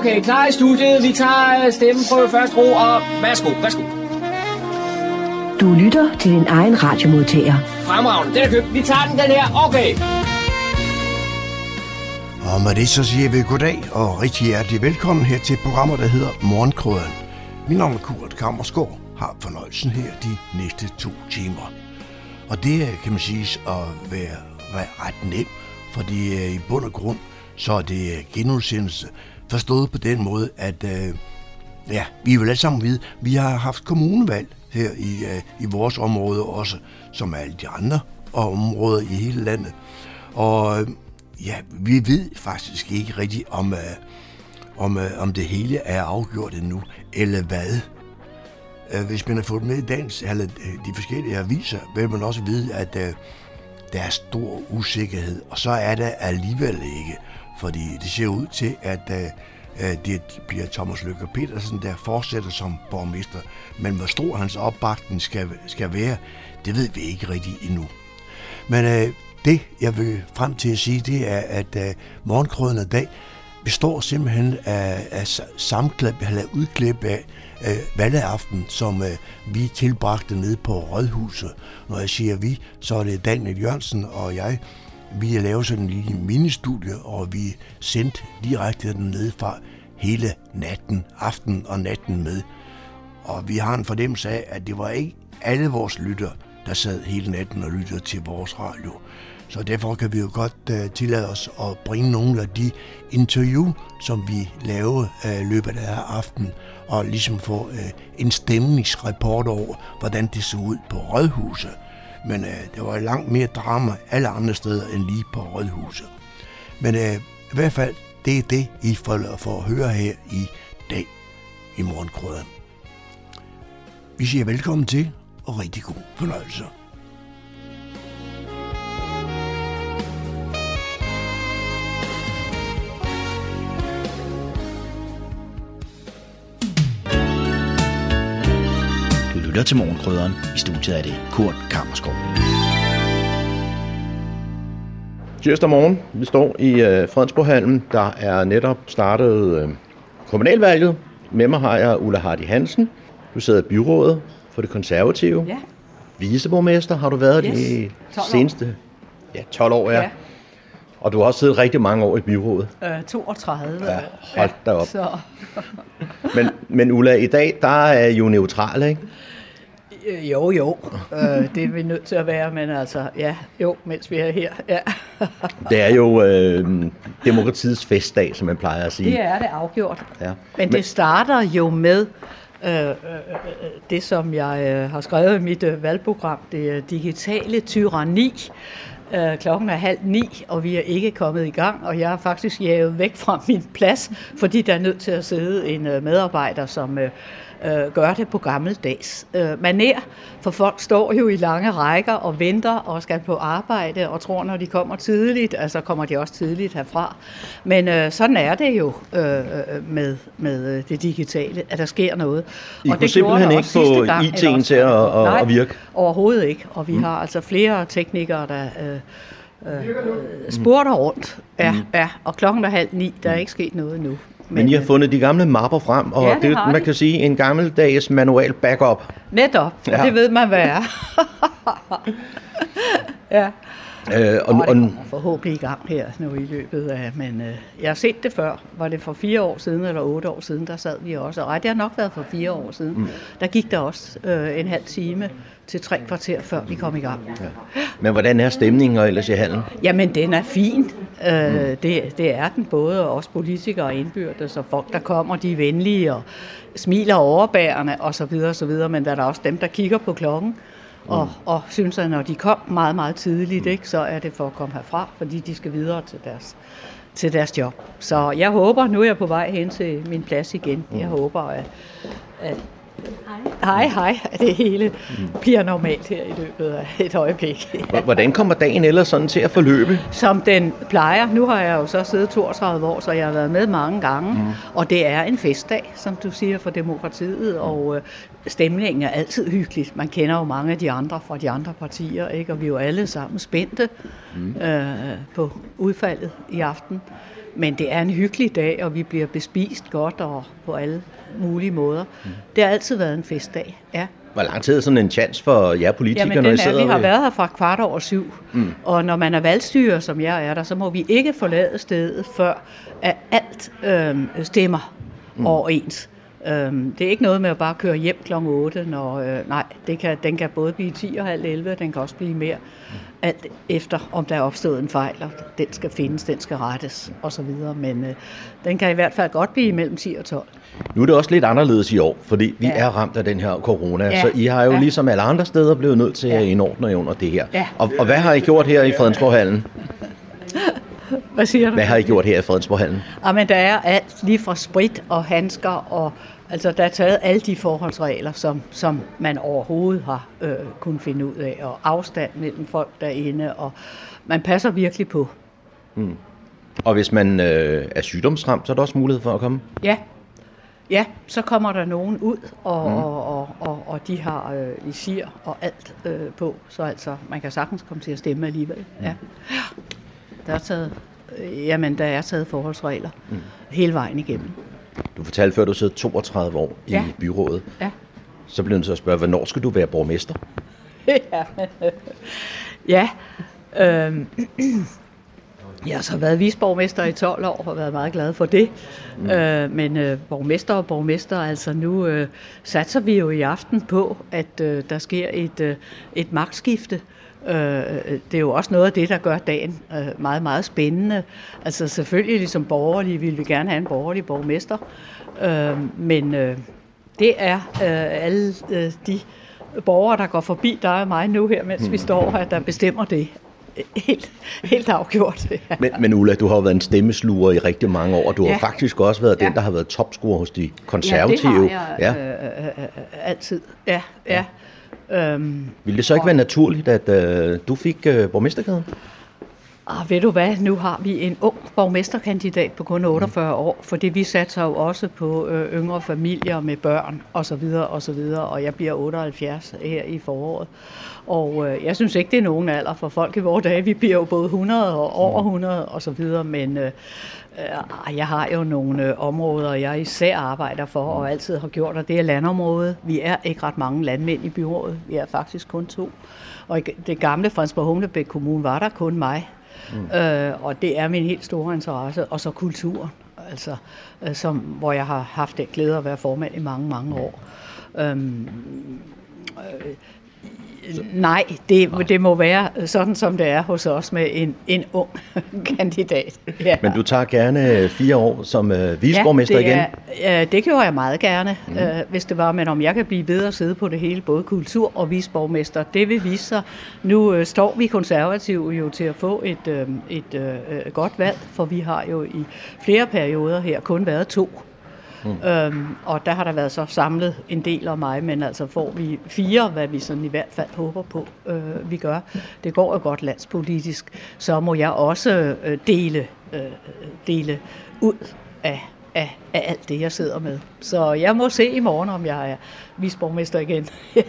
Okay, klar i studiet. Vi tager øh, stemmen på først ro, og værsgo, værsgo. Du lytter til din egen radiomodtager. Fremragende, den er købt. Vi tager den, den her. Okay. Og med det så siger vi goddag og rigtig hjertelig velkommen her til programmet, der hedder Morgenkrøden. Min navn er Kurt Kammersgaard, har fornøjelsen her de næste to timer. Og det kan man sige at være ret nemt, fordi øh, i bund og grund så er det øh, genudsendelse forstået på den måde, at øh, ja, vi vil alle sammen vide, vi har haft kommunevalg her i, øh, i vores område også, som alle de andre områder i hele landet. Og øh, ja, vi ved faktisk ikke rigtigt, om, øh, om, om det hele er afgjort endnu, eller hvad. Hvis man har fået med i dagens, eller de forskellige aviser, vil man også vide, at der er stor usikkerhed, og så er der alligevel ikke, fordi det ser ud til, at uh, det bliver Thomas Lykke Petersen, der fortsætter som borgmester. Men hvor stor hans opbakning skal, skal være, det ved vi ikke rigtigt endnu. Men øh, det, jeg vil frem til at sige, det er, at øh, morgenkrøden dag består simpelthen af, af samklip, eller udklip af øh, valgaften, som øh, vi tilbragte ned på Rådhuset. Når jeg siger vi, så er det Daniel Jørgensen og jeg. Vi lavede sådan en lille ministudie, og vi sendte direkte den ned fra hele natten, aften og natten med. Og vi har en fornemmelse af, at det var ikke alle vores lytter, der sad hele natten og lyttede til vores radio. Så derfor kan vi jo godt uh, tillade os at bringe nogle af de interview, som vi lavede uh, løbet af aften, og ligesom få uh, en stemningsrapport over, hvordan det så ud på Rådhuset. Men øh, det var langt mere drama alle andre steder end lige på Rådhuset. Men øh, i hvert fald, det er det, I får, får at høre her i dag i Morgenkrøden. Vi siger velkommen til, og rigtig god fornøjelse. Lytter til Morgenkrydderen. I studiet er det Kurt Kammerskov. Tirsdag morgen. Vi står i uh, Fredensborghallen. Der er netop startet uh, kommunalvalget. Med mig har jeg Ulla Hardy Hansen. Du sidder i byrådet for det konservative. Ja. Viceborgmester har du været yes. de 12 seneste ja, 12 år. Ja. Ja. Og du har også siddet rigtig mange år i byrådet. Øh, 32 Ja, år. hold da op. Så, Men, men Ulla, i dag der er I jo neutral, ikke? Øh, jo, jo. Øh, det er vi nødt til at være, men altså, ja, jo, mens vi er her. Ja. Det er jo øh, demokratiets festdag, som man plejer at sige. Det er det afgjort. Ja. Men det starter jo med øh, øh, øh, det, som jeg øh, har skrevet i mit øh, valgprogram, det er digitale tyranni. Øh, klokken er halv ni, og vi er ikke kommet i gang, og jeg er faktisk jaget væk fra min plads, fordi der er nødt til at sidde en øh, medarbejder, som øh, øh, gør det på gammeldags øh, maner, for folk står jo i lange rækker og venter og skal på arbejde og tror, når de kommer tidligt, altså kommer de også tidligt herfra. Men øh, sådan er det jo øh, øh, med, med øh, det digitale, at der sker noget. I og kunne det gjorde simpelthen ikke få gang, IT'en til at- at- Nej, at virke? overhovedet ikke. Og vi mm. har altså flere teknikere, der... Øh, øh, spurter rundt. Ja, ja, og klokken er halv ni, der er ikke sket noget endnu. Men I har fundet de gamle mapper frem, og Ja, det det, man de. kan sige en gammeldags manual backup. Netop, Ja. det ved man, hvad er. ja. Øh, og, Og det og, kommer forhåbentlig i gang her nu i løbet af, men øh, jeg har set det før. Var det for fire år siden eller otte år siden, der sad vi også. Og ej, det har nok været for fire år siden. Mm. Der gik der også øh, en halv time til tre kvarter, før vi kom i gang. Ja. men hvordan er stemningen og ellers i hallen? Jamen, den er fin. Øh, det, det er den både, også politikere og indbyrdes, og folk, der kommer, de er venlige og smiler overbærende og så videre, og så videre. Men der er der også dem, der kigger på klokken og, og synes, at når de kom meget, meget tidligt, ikke, så er det for at komme herfra, fordi de skal videre til deres, til deres job. Så jeg håber, nu er jeg på vej hen til min plads igen. Jeg håber, at, at Hej, hej. At det hele bliver normalt her i løbet af et øjeblik. Hvordan kommer dagen ellers sådan til at forløbe? Som den plejer. Nu har jeg jo så siddet 32 år, så jeg har været med mange gange. Mm. Og det er en festdag, som du siger, for demokratiet. Og øh, stemningen er altid hyggelig. Man kender jo mange af de andre fra de andre partier, ikke? og vi er jo alle sammen spændte mm. øh, på udfaldet i aften. Men det er en hyggelig dag, og vi bliver bespist godt og på alle mulige måder. Mm. Det har altid været en festdag, ja. Hvor lang tid er sådan en chance for jer politikere, Jamen, når I sidder er, vi har været her fra kvart over syv. Mm. Og når man er valgstyrer, som jeg er der, så må vi ikke forlade stedet, før at alt øhm, stemmer mm. overens. Øhm, det er ikke noget med at bare køre hjem kl. 8, når, øh, nej, det kan, den kan både blive 10 og halv 11, den kan også blive mere. Alt efter, om der er opstået en fejl, og den skal findes, den skal rettes osv. Men øh, den kan i hvert fald godt blive mellem 10 og 12. Nu er det også lidt anderledes i år, fordi vi Ja. er ramt af den her corona, Ja. så I har jo Ja. ligesom alle andre steder blevet nødt til at Ja. indordne jer under det her. Ja. Og, og hvad har I gjort her i Fredensborghallen? Hvad siger du? Hvad har I gjort her i Fredensborghallen? Ja, men der er alt, lige fra sprit og handsker, og altså, der er taget alle de forholdsregler, som, som man overhovedet har øh, kunnet finde ud af, og afstand mellem folk derinde, og man passer virkelig på. Og hvis man øh, er sygdomsramt, så er der også mulighed for at komme. Ja, ja så kommer der nogen ud, og, mm. og, og, og, og de har øh, visir og alt øh, på, så altså, man kan sagtens komme til at stemme alligevel. Mm. Ja. Der er taget, øh, jamen, der er taget forholdsregler mm. hele vejen igennem. Du fortalte før, du sidder 32 år i Ja. byrådet. Ja. Så bliver jeg nødt til at spørge, hvornår skal du være borgmester? ja, ja øh, jeg har så været visborgmester i 12 år og været meget glad for det. Mm. Øh, men øh, borgmester og borgmester, altså nu øh, satser vi jo i aften på, at øh, der sker et, øh, et magtskifte. Øh, det er jo også noget af det, der gør dagen øh, meget, meget spændende. Altså selvfølgelig ligesom borgerlige vil vi gerne have en borgerlig borgmester, øh, men øh, det er øh, alle øh, de borgere, der går forbi dig og mig nu her, mens vi står her, der bestemmer det. Helt, helt afgjort. Ja. Men, men Ulla, du har jo været en stemmesluger i rigtig mange år, og du har Ja. faktisk også været den, Ja. der har været topscorer hos de Ja, konservative. det har jeg øh, øh, øh, altid. Ja, ja. Øhm, Ville det så ikke være naturligt, at øh, du fik øh, borgmesterkæden? Og ved du hvad, nu har vi en ung borgmesterkandidat på kun 48 år, fordi vi satser jo også på øh, yngre familier med børn og så videre og så videre, og jeg bliver 78 her i foråret. Og øh, jeg synes ikke, det er nogen alder for folk i vores dage. Vi bliver jo både 100 og over 100 og så videre, men øh, øh, jeg har jo nogle øh, områder, jeg især arbejder for og altid har gjort, og det er landområdet. Vi er ikke ret mange landmænd i byrådet. Vi er faktisk kun to. Og i det gamle Fredensborg Humlebæk Kommune var der kun mig. Mm. Øh, og det er min helt store interesse. Og så kulturen, altså, øh, som, hvor jeg har haft det glæde at være formand i mange, mange år. Øhm, øh, nej, det, det må være sådan, som det er hos os med en, en ung kandidat. Ja. Men du tager gerne øh, fire år som øh, viceborgmester det igen. Er, ja, det gjorde jeg meget gerne, mm. øh, hvis det var. Men om jeg kan blive ved at sidde på det hele, både kultur- og visborgmester, det vil vise sig. Nu øh, står vi konservative jo til at få et, øh, et øh, godt valg, for vi har jo i flere perioder her kun været to. Mm. Øhm, og der har der været så samlet en del af mig, men altså får vi fire, hvad vi sådan i hvert fald håber på, øh, vi gør. Det går jo godt landspolitisk, så må jeg også øh, dele, øh, dele ud af, af, af alt det, jeg sidder med. Så jeg må se i morgen, om jeg er visborgmester igen. ja.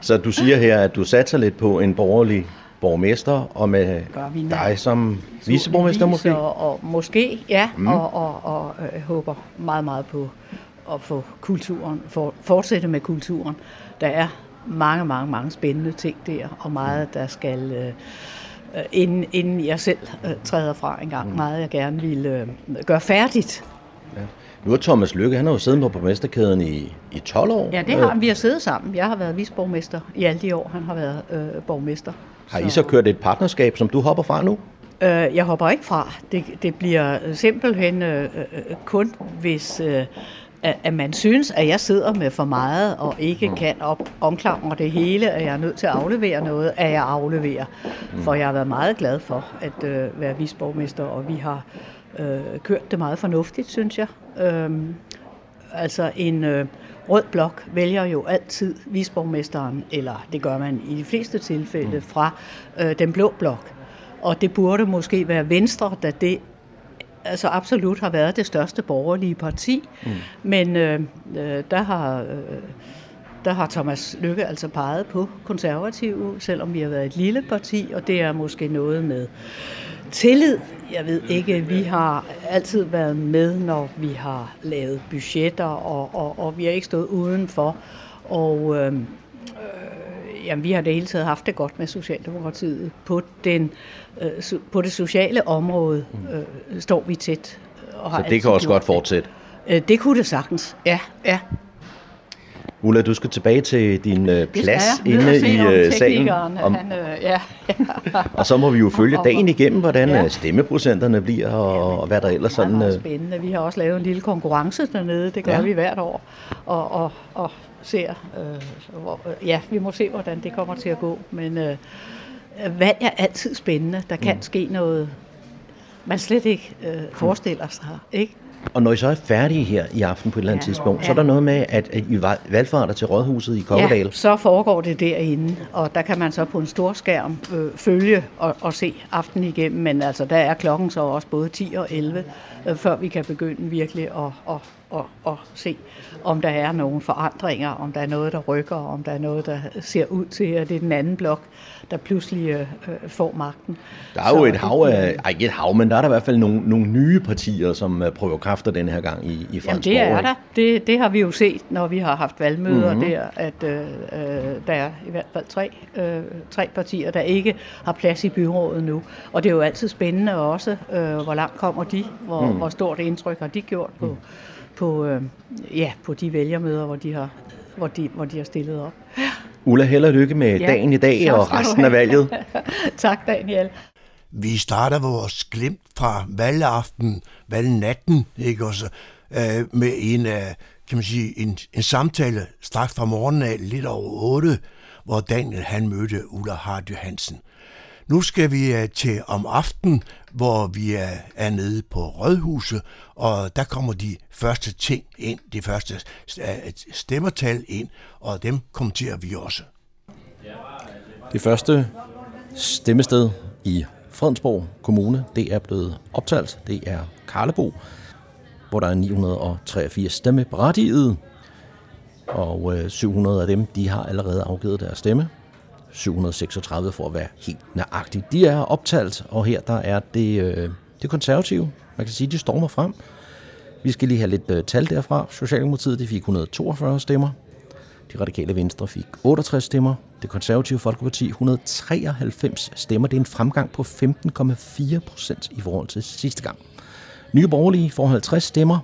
Så du siger her, at du satser lidt på en borgerlig borgmester, og med dig som viceborgmester måske? Og, og måske, ja, mm. og, og, og øh, håber meget, meget på at få kulturen, for, fortsætte med kulturen. Der er mange, mange, mange spændende ting der, og meget, der skal, øh, øh, inden, inden jeg selv øh, træder fra en gang, mm. meget jeg gerne vil øh, gøre færdigt. Nu er Thomas Lykke, han har jo siddet på borgmesterkæden i, i 12 år. Ja, det har vi har siddet sammen. Jeg har været visborgmester i alle de år, han har været øh, borgmester. Har I så kørt et partnerskab, som du hopper fra nu? Øh, jeg hopper ikke fra. Det, det bliver simpelthen øh, øh, kun, hvis øh, at man synes, at jeg sidder med for meget og ikke kan op, omklamre det hele, at jeg er nødt til at aflevere noget, at jeg afleverer. For jeg har været meget glad for at øh, være visborgmester, og vi har øh, kørt det meget fornuftigt, synes jeg. Øhm, altså en øh, rød blok vælger jo altid visborgmesteren, eller det gør man i de fleste tilfælde, fra øh, den blå blok. Og det burde måske være Venstre, da det altså absolut har været det største borgerlige parti. Mm. Men øh, øh, der har øh, der har Thomas Lykke altså peget på konservative, selvom vi har været et lille parti, og det er måske noget med tillid. Jeg ved ikke, vi har altid været med, når vi har lavet budgetter, og, og, og vi har ikke stået udenfor. Og øh, øh, jamen, vi har det hele taget haft det godt med Socialdemokratiet. På, den, øh, på det sociale område øh, står vi tæt. Og har Så det kan også godt fortsætte. det. Øh, det kunne det sagtens, ja. ja. Ulla, du skal tilbage til din øh, Det plads jeg. Inde i øh, salen. teknikeren, Om, Han, øh, ja, og så må vi jo følge dagen igennem, hvordan Ja. ja. stemmeprocenterne bliver, og, og hvad der ellers Sådan, sådan... meget Øh, spændende. Vi har også lavet en lille konkurrence dernede, det gør Ja. ja. vi hvert år, og, og, og ser, øh, hvor, øh, ja, vi må se, hvordan det kommer til at gå, men øh, valg er altid spændende. Der kan mm. ske noget, man slet ikke øh, forestiller sig, ikke? Og når I så er færdige her i aften på et eller andet Ja. tidspunkt, så er Ja. der noget med, at, I valg- valgfarter til Rådhuset i Kokkedal. Ja, så foregår det derinde, og der kan man så på en stor skærm øh, følge og, og se aftenen igennem, men altså der er klokken så også både 10 og 11, øh, før vi kan begynde virkelig at, at, at, at se, om der er nogle forandringer, om der er noget, der rykker, om der er noget, der ser ud til, at det er den anden blok, der pludselig øh, øh, får magten. Der er jo Så et det hav af, ej ikke et hav, men der er der i hvert fald nogle, nogle nye partier, som øh, prøver kræfter den her gang i, i Fredensborg. Jamen det er der. Det, det har vi jo set, når vi har haft valgmøder Mhm. mm-hmm. der, at øh, øh, der er i hvert fald tre, øh, tre partier, der ikke har plads i byrådet nu. Og det er jo altid spændende også, øh, hvor langt kommer de, hvor, mm. hvor stort indtryk har de gjort på, på, øh, ja, på de vælgermøder, hvor de har, hvor de, hvor de har stillet op. Ulla, held og lykke med Ja, dagen i dag og resten af valget. tak, Daniel. Vi starter vores glimt fra valgaften, valgnatten, ikke også, øh, med en, øh, kan man sige, en, en samtale straks fra morgenen af, lidt over 8, hvor Daniel han mødte Ulla Hardy Hansen. Nu skal vi øh, til om aftenen, hvor vi er, er nede på Rødhuset, og der kommer de første ting ind, de første øh, stemmertal ind, og dem kommenterer vi også. Det første stemmested i Fredensborg Kommune, det er blevet optalt. Det er Karlebo, hvor der er 983 stemmeberettigede, og 700 af dem, de har allerede afgivet deres stemme. 736 for at være helt nøjagtig. De er optalt, og her der er det, øh, det konservative. Man kan sige, de stormer frem. Vi skal lige have lidt øh, tal derfra. Socialdemokratiet de fik 142 stemmer. De radikale venstre fik 68 stemmer. Det konservative Folkeparti 193 stemmer. Det er en fremgang på 15,4 procent i forhold til sidste gang. Nye Borgerlige får 50 stemmer.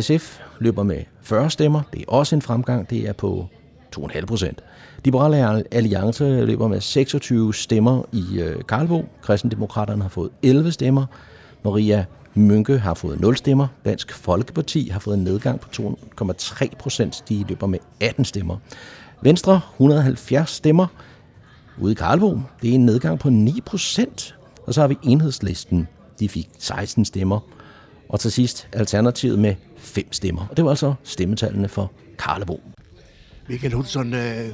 SF løber med 40 stemmer. Det er også en fremgang. Det er på 2,5 procent. Liberale Alliance løber med 26 stemmer i øh, Karlbo. Kristendemokraterne har fået 11 stemmer. Maria Mønke har fået 0 stemmer. Dansk Folkeparti har fået en nedgang på 2,3 procent. De løber med 18 stemmer. Venstre 170 stemmer ude i Karlbo. Det er en nedgang på 9 procent. Og så har vi enhedslisten. De fik 16 stemmer. Og til sidst Alternativet med 5 stemmer. Og det var altså stemmetallene for Karlebo. Michael Hudson, øh,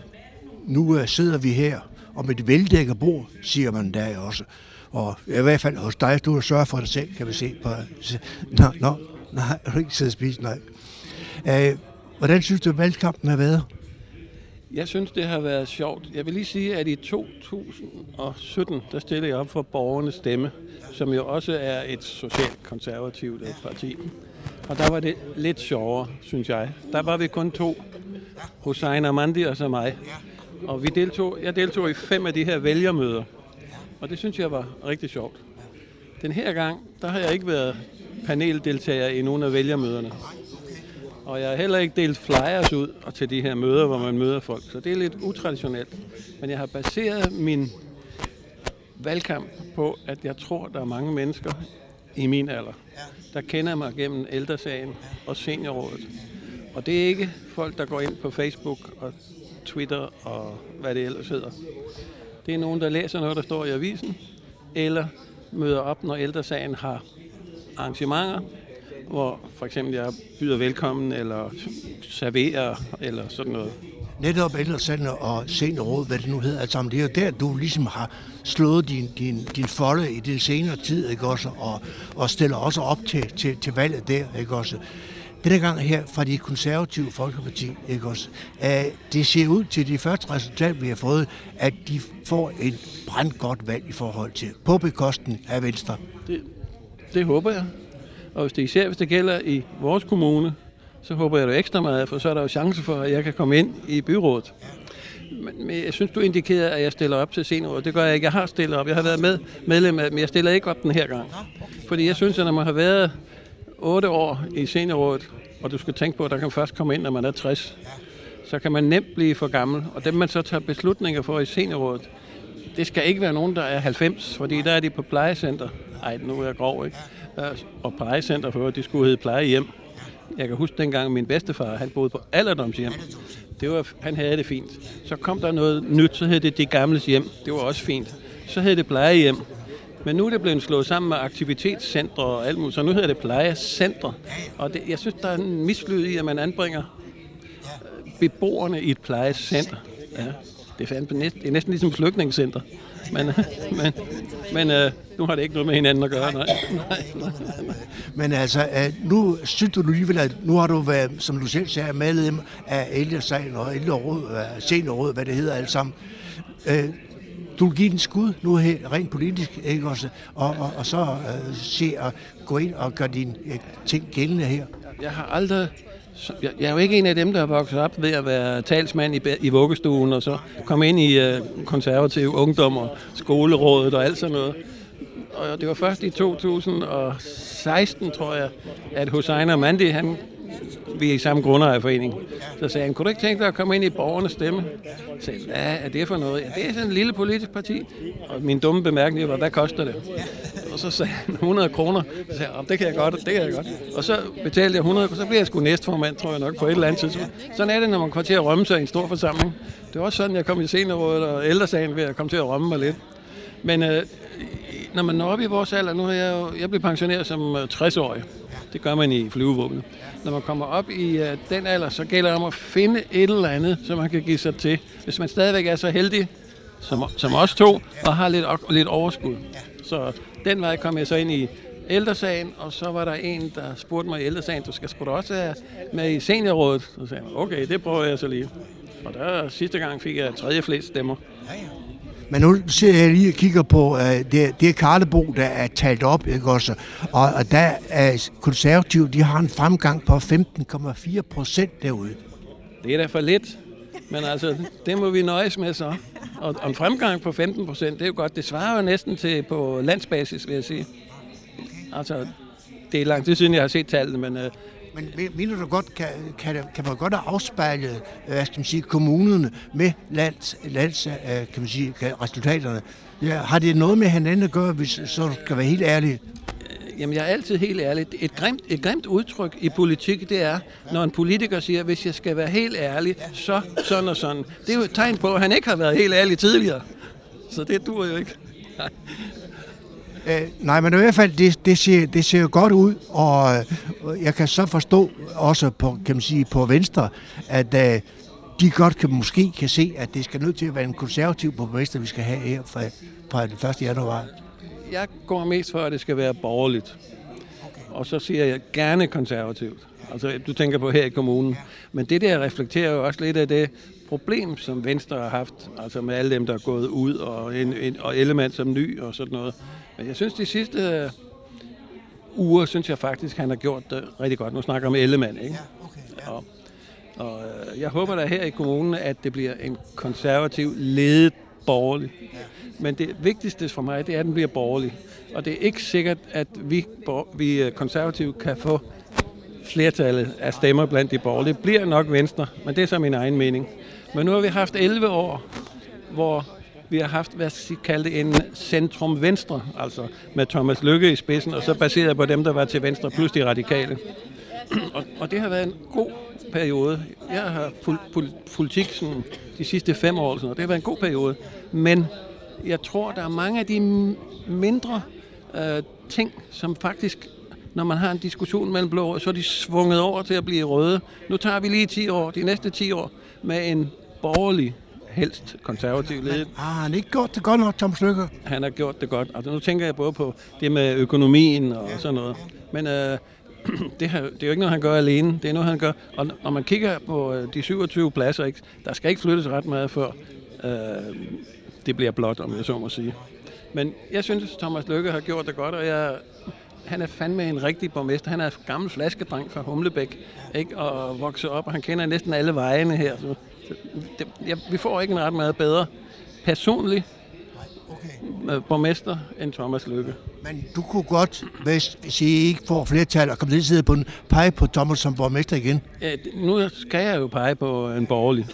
nu øh, sidder vi her om et veldækket bord, siger man der også. Og i hvert fald hos dig, du har sørget for dig selv, kan vi se. På, nå, nå, nej, du har ikke siddet og spist, nej. Øh, hvordan synes du, at valgkampen har været? Jeg synes, det har været sjovt. Jeg vil lige sige, at i 2017, der stillede jeg op for Borgernes Stemme, som jo også er et socialt konservativt øh, parti. Og der var det lidt sjovere, synes jeg. Der var vi kun to. Hussein Amandi og så mig. Og vi deltog, jeg deltog i fem af de her vælgermøder. Og det synes jeg var rigtig sjovt. Den her gang, der har jeg ikke været paneldeltager i nogen af vælgermøderne. Og jeg har heller ikke delt flyers ud og til de her møder, hvor man møder folk. Så det er lidt utraditionelt. Men jeg har baseret min valgkamp på, at jeg tror, der er mange mennesker i min alder, der kender mig gennem ældresagen og seniorrådet. Og det er ikke folk, der går ind på Facebook og Twitter og hvad det ellers hedder. Det er nogen, der læser noget, der står i avisen, eller møder op, når ældresagen har arrangementer, hvor for eksempel jeg byder velkommen, eller serverer, eller sådan noget. Netop ældresagen og seniorråd, hvad det nu hedder, altså, det er jo der, du ligesom har slået din, din, din folde i den senere tid, ikke også, og, og stiller også op til, til, til valget der, ikke også denne gang her fra de konservative Folkeparti, ikke også? Uh, det ser ud til de første resultat, vi har fået, at de får et brandgodt valg i forhold til på bekosten af Venstre. Det, det håber jeg. Og hvis det især hvis det gælder i vores kommune, så håber jeg det ekstra meget, for så er der jo chance for, at jeg kan komme ind i byrådet. Men, men jeg synes, du indikerede, at jeg stiller op til seniorrådet. Det gør jeg ikke. Jeg har stillet op. Jeg har været med, medlem af men jeg stiller ikke op den her gang. Fordi jeg synes, at når man har været 8 år i seniorrådet, og du skal tænke på, at der kan først komme ind, når man er 60, så kan man nemt blive for gammel. Og dem, man så tager beslutninger for i seniorrådet, det skal ikke være nogen, der er 90, fordi der er de på plejecenter. Ej, nu er jeg grov, ikke? Og plejecenter for, de skulle hedde plejehjem. Jeg kan huske dengang, min bedstefar, han boede på alderdomshjem. Det var, han havde det fint. Så kom der noget nyt, så hed det de gamles hjem. Det var også fint. Så hed det plejehjem. Men nu er det blevet slået sammen med aktivitetscentre og alt muligt, så nu hedder det plejecentre. Og det, jeg synes, der er en mislyd i, at man anbringer øh, beboerne i et plejecenter. Ja, det, er næsten, det er næsten ligesom et flygtningscenter. Men, men, men øh, nu har det ikke noget med hinanden at gøre, nej. nej, nej, nej. Men altså, øh, nu synes du alligevel, at nu har du været, som du selv sagde, medlem af ældresagen og ældreråd, øh, seniorråd, hvad det hedder alt sammen. Øh, du vil give den skud nu her, rent politisk, ikke også? Og, og, og så øh, se at gå ind og gøre dine øh, ting gældende her. Jeg har aldrig jeg, jeg er jo ikke en af dem, der har vokset op ved at være talsmand i, i vuggestuen, og så komme ind i øh, konservativ ungdom og skolerådet og alt sådan noget. Og det var først i 2016, tror jeg, at Hussein Mandi, han vi er i samme grundejerforening. Så sagde han, kunne du ikke tænke dig at komme ind i borgernes stemme? Så sagde hvad er det for noget? Ja, det er sådan en lille politisk parti. Og min dumme bemærkning var, hvad koster det? Og så sagde han 100 kroner. Så sagde jeg, det kan jeg godt, det kan jeg godt. Og så betalte jeg 100, og så blev jeg sgu næstformand, tror jeg nok, på et eller andet tidspunkt. Sådan er det, når man kommer til at rømme sig i en stor forsamling. Det var også sådan, jeg kom i seniorrådet og ældresagen ved at komme til at rømme mig lidt. Men øh, når man når op i vores alder, nu er jeg jo, jeg blev pensioneret som øh, 60-årig. Det gør man i flyvevåbnet. Når man kommer op i øh, den alder, så gælder det om at finde et eller andet, som man kan give sig til. Hvis man stadigvæk er så heldig, som, som os to, og har lidt, lidt overskud. Så den vej kom jeg så ind i ældresagen, og så var der en, der spurgte mig i ældresagen, du skal sgu da også være med i seniorrådet. Så sagde jeg, okay, det prøver jeg så lige. Og der sidste gang fik jeg tredje flest stemmer. Ja, ja. Men nu ser jeg lige og kigger på, uh, det, det Karlebo, der er talt op, ikke også? Og, og der er konservative, de har en fremgang på 15,4 procent derude. Det er da for lidt, men altså, det må vi nøjes med så. Og, og en fremgang på 15 procent, det er jo godt. Det svarer jo næsten til på landsbasis, vil jeg sige. Altså, det er lang tid siden, jeg har set tallene, men uh, men mener du godt, kan, kan, kan man godt afspejle hvad skal man sige, kommunerne med lands, lands øh, kan man sige, resultaterne? Ja, har det noget med hinanden at gøre, hvis så skal være helt ærlig? Øh, jamen, jeg er altid helt ærlig. Et grimt, et grimt udtryk i politik, det er, når en politiker siger, hvis jeg skal være helt ærlig, så sådan og sådan. Det er jo et tegn på, at han ikke har været helt ærlig tidligere. Så det duer jo ikke. Øh, nej, men i hvert fald, det, det, ser, det ser godt ud, og øh, jeg kan så forstå også på, kan man sige, på Venstre, at øh, de godt kan, måske kan se, at det skal nødt til at være en konservativ på Venstre, vi skal have her fra, fra den 1. januar. Jeg går mest for, at det skal være borgerligt. Og så siger jeg gerne konservativt. Altså, du tænker på her i kommunen. Men det der reflekterer jo også lidt af det problem, som Venstre har haft, altså med alle dem, der er gået ud, og, en, en, og element som ny og sådan noget. Jeg synes, de sidste øh, uger, synes jeg faktisk, han har gjort det rigtig godt. Nu snakker jeg om Ellemann, ikke? Ja, okay, ja. Og, og øh, jeg håber da her i kommunen, at det bliver en konservativ ledet borgerlig. Ja. Men det vigtigste for mig, det er, at den bliver borgerlig. Og det er ikke sikkert, at vi, vi øh, konservative kan få flertallet af stemmer blandt de borgerlige. Det bliver nok Venstre, men det er så min egen mening. Men nu har vi haft 11 år, hvor vi har haft, hvad skal kalde det, en centrum-venstre, altså med Thomas Lykke i spidsen, og så baseret på dem, der var til venstre, plus de radikale. og, og det har været en god periode. Jeg har fulgt politik sådan, de sidste fem år, sådan, og det har været en god periode. Men jeg tror, der er mange af de mindre øh, ting, som faktisk når man har en diskussion mellem blå, så er de svunget over til at blive røde. Nu tager vi lige 10 år, de næste 10 år, med en borgerlig helst konservativ ledet. Har han ikke gjort det godt nok, Tom Lykke? Han har gjort det godt. Altså, nu tænker jeg både på det med økonomien og sådan noget. Men øh, det, her, det er jo ikke noget, han gør alene. Det er noget, han gør. Og når man kigger på øh, de 27 pladser, ikke, der skal ikke flyttes ret meget før øh, det bliver blot, om jeg så må sige. Men jeg synes, Thomas Lykke har gjort det godt, og jeg, han er fandme en rigtig borgmester. Han er gammel flaskedreng fra Humlebæk, ikke? og vokset op, og han kender næsten alle vejene her. Så det, jeg, vi får ikke en ret meget bedre personlig okay. borgmester end Thomas Lykke. Men du kunne godt, hvis, hvis I ikke får flertal og kommer til at sidde på den, pege på Thomas som borgmester igen? Ja, nu skal jeg jo pege på en borgerlig.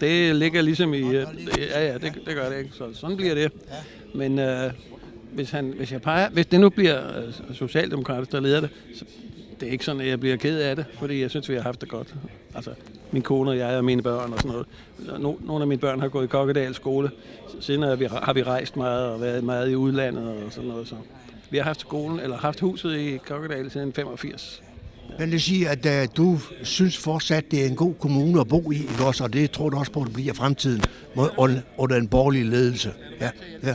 Det ligger ligesom i... Ja, ja, det, det gør det ikke. Så sådan bliver det. Men øh, hvis, han, hvis, jeg peger, hvis det nu bliver øh, Socialdemokrater, der leder det, så det er ikke sådan, at jeg bliver ked af det, fordi jeg synes, vi har haft det godt. Altså, min kone og jeg og mine børn og sådan noget. Nogle af mine børn har gået i Kokkedal skole. Siden har vi, har vi rejst meget og været meget i udlandet og sådan noget. Så vi har haft skolen, eller haft huset i Kokkedal siden 85. Men det siger, at uh, du synes fortsat, det er en god kommune at bo i, ikke også? Og det tror du også på, at det bliver fremtiden under, under en borgerlig ledelse. Ja, ja.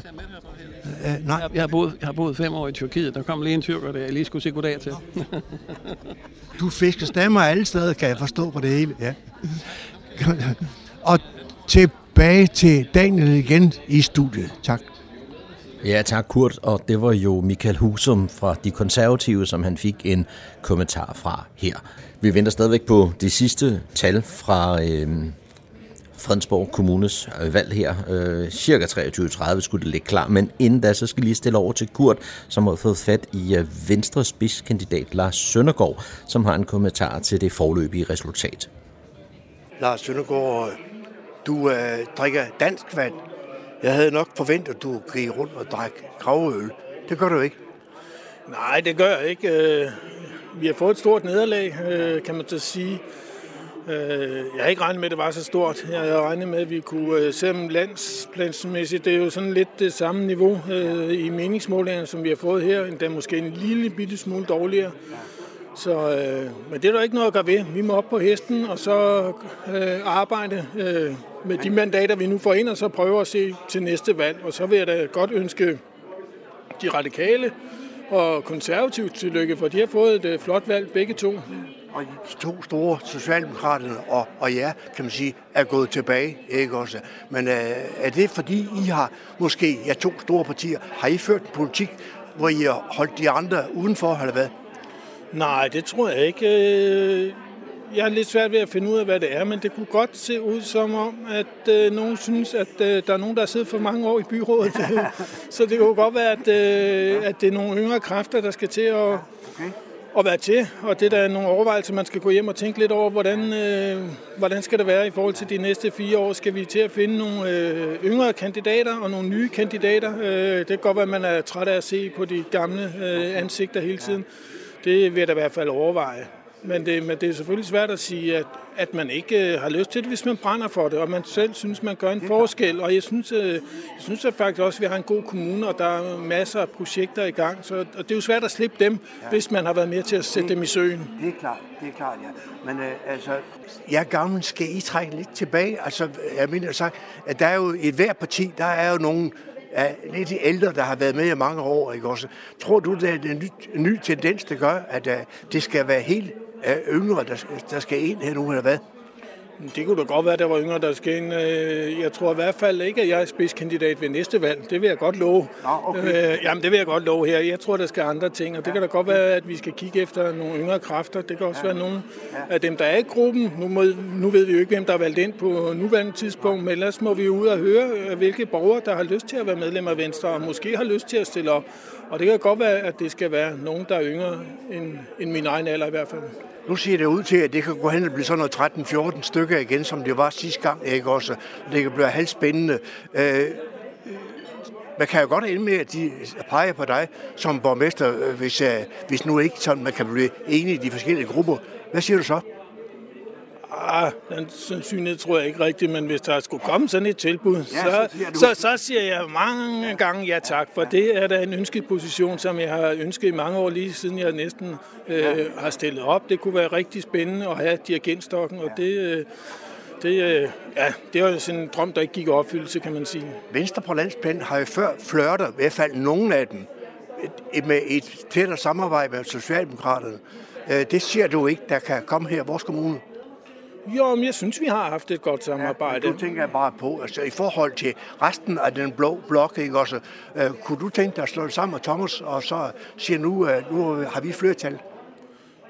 Uh, nej. Jeg, jeg, har boet, jeg har boet fem år i Tyrkiet. Der kom lige en tyrker, der jeg lige skulle se goddag til. du fisker stammer alle steder, kan jeg forstå på det hele. Ja. og tilbage til Daniel igen i studiet. Tak. Ja, tak Kurt, og det var jo Michael Husum fra De Konservative, som han fik en kommentar fra her. Vi venter stadigvæk på de sidste tal fra øh, Fredensborg Kommunes øh, valg her. Øh, cirka 23.30 skulle det ligge klar, men inden da, så skal lige stille over til Kurt, som har fået fat i øh, Venstre spidskandidat Lars Søndergaard, som har en kommentar til det forløbige resultat. Lars Søndergaard, du øh, drikker dansk vand. Jeg havde nok forventet, at du gik rundt og drak gravøl. Det gør du ikke. Nej, det gør jeg ikke. Øh, vi har fået et stort nederlag, øh, kan man så sige. Øh, jeg har ikke regnet med, at det var så stort. Jeg havde regnet med, at vi kunne, øh, selvom landsplansmæssigt, det er jo sådan lidt det samme niveau øh, i meningsmålingerne, som vi har fået her, endda måske en lille bitte smule dårligere. Så, øh, men det er der ikke noget at gøre ved. Vi må op på hesten og så øh, arbejde øh, med de mandater, vi nu får ind, og så prøve at se til næste valg. Og så vil jeg da godt ønske de radikale og konservative tillykke, for de har fået et øh, flot valg begge to. Og de to store, Socialdemokraterne og, og jer, kan man sige, er gået tilbage, ikke også? Men øh, er det fordi, I har måske, ja, to store partier, har I ført en politik, hvor I har holdt de andre udenfor, eller hvad? Nej, det tror jeg ikke. Øh, jeg har lidt svært ved at finde ud af, hvad det er, men det kunne godt se ud som om, at øh, nogen synes, at øh, der er nogen, der har siddet for mange år i byrådet. så det kunne godt være, at, øh, at det er nogle yngre kræfter, der skal til at, okay at være til. Og det der er nogle overvejelser, man skal gå hjem og tænke lidt over, hvordan, øh, hvordan skal det være i forhold til de næste fire år. Skal vi til at finde nogle øh, yngre kandidater og nogle nye kandidater? Øh, det kan godt være, at man er træt af at se på de gamle øh, ansigter hele tiden. Det vil jeg da i hvert fald overveje. Men det, men det er selvfølgelig svært at sige, at, at man ikke øh, har lyst til det, hvis man brænder for det, og man selv synes, man gør en forskel. Og jeg synes, øh, jeg synes at faktisk også, at vi har en god kommune, og der er masser af projekter i gang. Så, og det er jo svært at slippe dem, ja. hvis man har været med til at sætte det, dem i søen. Det er klart, det er klart, ja. Men øh, altså, jeg gammel, skal I trække lidt tilbage? Altså, jeg mener så, at der er jo i hver parti, der er jo nogle er lidt ældre, der har været med i mange år. Ikke også? Tror du, det er en ny, en ny tendens, der gør, at uh, det skal være helt uh, yngre, der, der skal ind her nu, eller hvad? Det kunne da godt være, at der var yngre, der skal ind. Øh, jeg tror i hvert fald ikke, at jeg er spidskandidat ved næste valg. Det vil jeg godt love. Nå, okay. Jamen, det vil jeg godt love her. Jeg tror, der skal andre ting, og det ja. kan da godt være, at vi skal kigge efter nogle yngre kræfter. Det kan også ja. være nogle ja. af dem, der er i gruppen. Nu, må, nu ved vi jo ikke, hvem der er valgt ind på nuværende tidspunkt, men ellers må vi ud og høre, hvilke borgere, der har lyst til at være medlem af Venstre, og måske har lyst til at stille op. Og det kan godt være, at det skal være nogen, der er yngre end, end min egen alder i hvert fald. Nu ser det ud til, at det kan gå hen og blive sådan noget 13-14 stykker igen, som det var sidste gang, ikke også? Det kan blive halvspændende. Øh, man kan jo godt ende med, at de peger på dig som borgmester, øh, hvis, øh, hvis nu ikke sådan, man kan blive enige i de forskellige grupper. Hvad siger du så? Ah, den sandsynlighed tror jeg ikke rigtigt, men hvis der skulle komme sådan et tilbud, ja, så, så, så, så siger jeg mange gange ja tak, for det er da en ønsket position, som jeg har ønsket i mange år, lige siden jeg næsten øh, ja. har stillet op. Det kunne være rigtig spændende at have dirigentstokken, og det... Øh, det, øh, ja, det var sådan en drøm, der ikke gik i opfyldelse, kan man sige. Venstre på landsplan har jo før flørtet, i hvert fald nogen af dem, med et tættere samarbejde med Socialdemokraterne. Øh, det ser du ikke, der kan komme her i vores kommune. Jo, men jeg synes, vi har haft et godt samarbejde. Ja, du tænker jeg bare på, altså i forhold til resten af den blå blok, ikke også? Øh, kunne du tænke dig at slå det sammen med Thomas, og så sige nu, øh, nu har vi flertal?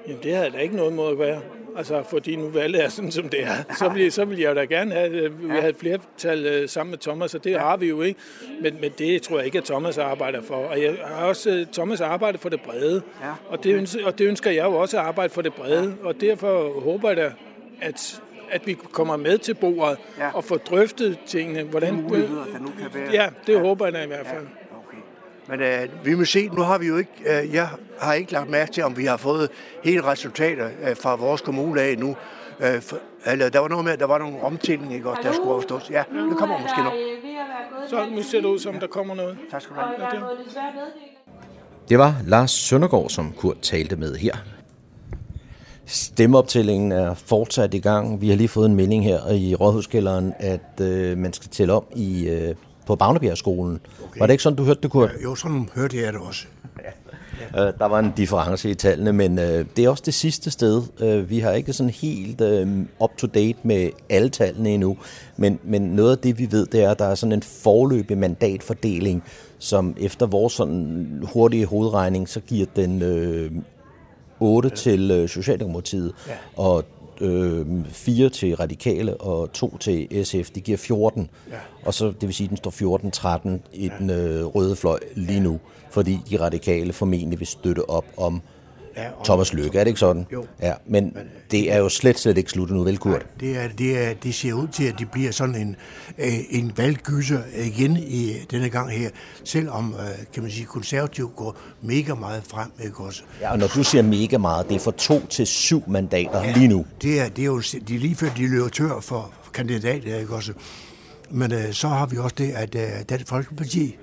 Jamen, det havde da ikke noget måde at være. Altså, fordi nu valget er sådan, som det er. Så vil, så vil jeg da gerne have, at vi havde et flertal øh, sammen med Thomas, og det har vi jo ikke. Men, men det tror jeg ikke, at Thomas arbejder for. Og jeg har også øh, Thomas arbejder for det brede. Og det, ønsker, og det ønsker jeg jo også at arbejde for det brede. Og derfor håber jeg da, at at vi kommer med til bordet ja. og får drøftet tingene. Hvordan, de muligheder, der nu kan være. Ja, det ja. håber jeg da i hvert fald. Ja. Men øh, vi må se, nu har vi jo ikke, øh, jeg har ikke lagt mærke til, om vi har fået hele resultater øh, fra vores kommune af nu. Øh, for, eller der var noget med, at der var nogle omtællinger, ikke der skulle overstås. Ja, det kommer måske nok. Så nu ser det ud som, der kommer noget. Tak skal du have. Ja, det. det var Lars Søndergaard, som Kurt talte med her. Stemmeoptællingen er fortsat i gang. Vi har lige fået en melding her i Rådhuskælderen, at øh, man skal tælle om i øh, på Bagnebjergskolen. Okay. Var det ikke sådan, du hørte det, Kurt? Jo, sådan hørte jeg det også. Ja. Øh, der var en difference i tallene, men øh, det er også det sidste sted. Øh, vi har ikke sådan helt øh, up-to-date med alle tallene endnu, men, men noget af det, vi ved, det er, at der er sådan en forløbig mandatfordeling, som efter vores sådan hurtige hovedregning, så giver den øh, 8 til øh, Socialdemokratiet, ja. og øh, fire til radikale og to til SF. Det giver 14. Ja. Og så, det vil sige, at den står 14-13 i ja. den øh, røde fløj lige nu, fordi de radikale formentlig vil støtte op om ja, Thomas Løkke, er det ikke sådan? Jo. Ja, men det er jo slet, slet ikke sluttet nu, vel, Kurt? Nej, det, er, det, er, det ser ud til, at det bliver sådan en, øh, en valggyser igen i denne gang her, selvom, øh, kan man sige, konservativ går mega meget frem, ikke også? Ja, og når du siger mega meget, det er fra to til syv mandater ja, lige nu. Det er, det er jo de er lige før, de løber tør for kandidater, ikke også? Men øh, så har vi også det, at øh, Dansk Folkeparti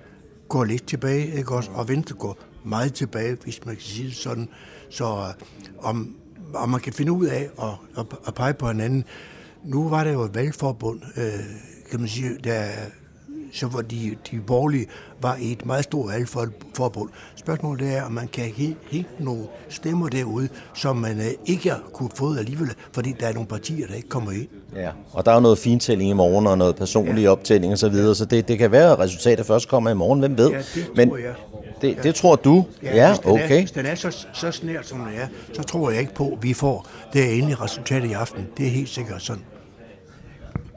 går lidt tilbage, ikke også? Og Venstre går meget tilbage, hvis man kan sige det sådan. Så øh, om, om man kan finde ud af at, at, at pege på hinanden. Nu var der jo et valgforbund, øh, kan man sige, der så hvor de, de borgerlige var i et meget stort valgforbund. Spørgsmålet er, om man kan hente nogle stemmer derude, som man øh, ikke har kunne få alligevel, fordi der er nogle partier, der ikke kommer ind. Ja, og der er jo noget fintælling i morgen, og noget personlig ja. optælling osv., så, videre, så det, det kan være, at resultatet først kommer i morgen, hvem ved. Ja, det Men, jeg. Det, det tror du? Ja, ja hvis den okay. Er, hvis den er så, så snært, som den er, så tror jeg ikke på, at vi får det endelige resultat i aften. Det er helt sikkert sådan.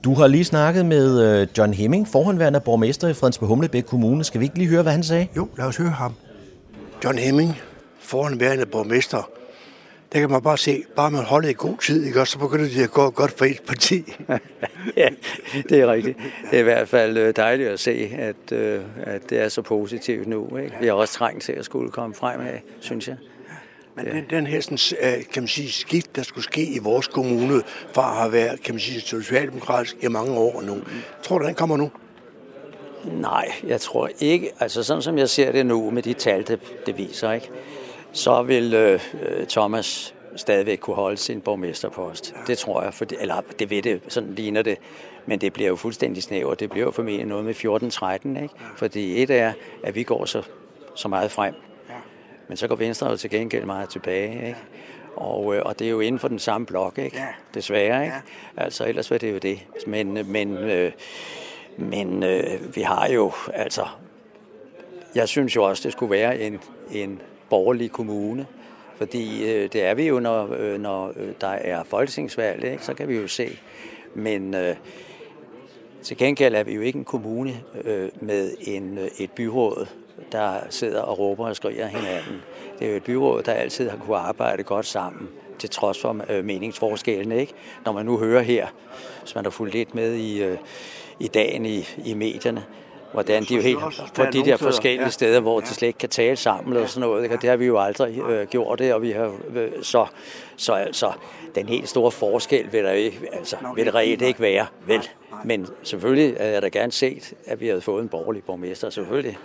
Du har lige snakket med øh, John Hemming, forhåndværende borgmester i Fredensborg Humlebæk Kommune. Skal vi ikke lige høre, hvad han sagde? Jo, lad os høre ham. John Hemming, forhåndværende borgmester. Der kan man bare se, bare man holder i god tid, ikke? Og så begynder det at gå godt for et parti. ja, det er rigtigt. Det er i hvert fald øh, dejligt at se, at, øh, at det er så positivt nu. Ikke? Vi har også trængt til at skulle komme frem af, synes jeg. Men den, den her sådan, kan man sige, skift, der skulle ske i vores kommune, fra at have været kan man sige, socialdemokratisk i mange år nu. Tror du, den kommer nu? Nej, jeg tror ikke. Altså sådan som jeg ser det nu med de tal, det, det viser, ikke? Så vil øh, Thomas stadigvæk kunne holde sin borgmesterpost. Det tror jeg, for det, eller det ved det, sådan ligner det. Men det bliver jo fuldstændig snævert. Det bliver jo formentlig noget med 14-13, ikke? Fordi et er, at vi går så, så meget frem men så går Venstre jo til gengæld meget tilbage, ikke? Og, øh, og det er jo inden for den samme blok, ikke? Ja. Desværre, ikke? Ja. Altså, ellers var det jo det. Men, men, øh, men øh, vi har jo, altså... Jeg synes jo også, det skulle være en, en borgerlig kommune. Fordi øh, det er vi jo, når, øh, når øh, der er folketingsvalg, ikke? så kan vi jo se. Men øh, til gengæld er vi jo ikke en kommune øh, med en, øh, et byråd, der sidder og råber og skriger hinanden. Det er jo et byråd, der altid har kunne arbejde godt sammen, til trods for øh, meningsforskellene. Ikke? Når man nu hører her, hvis man har fulgt lidt med i, øh, i dagen i, i medierne, hvordan de jo helt på de der forskellige steder, hvor de slet ikke kan tale sammen og sådan noget. Ikke? Og det har vi jo aldrig øh, gjort det, og vi har øh, så, så altså den helt store forskel vil der ikke, altså, vil det reelt ikke være, vel? Men selvfølgelig er da gerne set, at vi havde fået en borgerlig borgmester, selvfølgelig.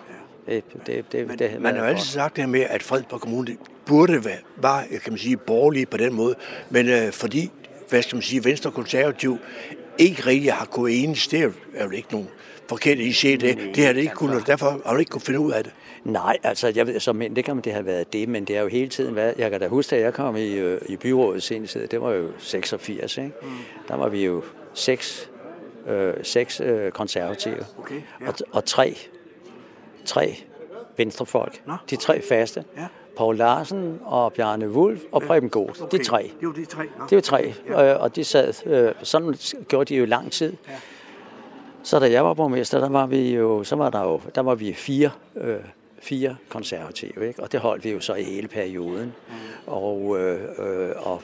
Det, det, det, Men, det man har jo altid sagt det her med, at Fredensborg Kommune burde være, var, kan man sige, borgerlige på den måde. Men øh, fordi, hvad skal man sige, Venstre Konservativ ikke rigtig har kunnet enes, det er jo ikke nogen forkert, I siger det. Det har det ikke kunnet, og derfor har du ikke kunne finde ud af det. Nej, altså jeg ved så, men det kan det have været det, men det har jo hele tiden været, jeg kan da huske, at jeg kom i, øh, i byrådet senest, det var jo 86, ikke? Mm. Der var vi jo seks, øh, seks øh, konservative, Okay, ja. og, og tre, tre venstrefolk, Nå. de tre faste, Ja. Paul Larsen og Bjarne Wulf og Preben Goth, Okay, de tre. Det var de tre. Nå. Det var tre, øh, og de sad, øh, sådan gjorde de jo lang tid. Så da jeg var borgmester, der var vi jo, så var der jo, der var vi fire, øh, fire konservative, ikke? og det holdt vi jo så i hele perioden. Og, øh, øh, og,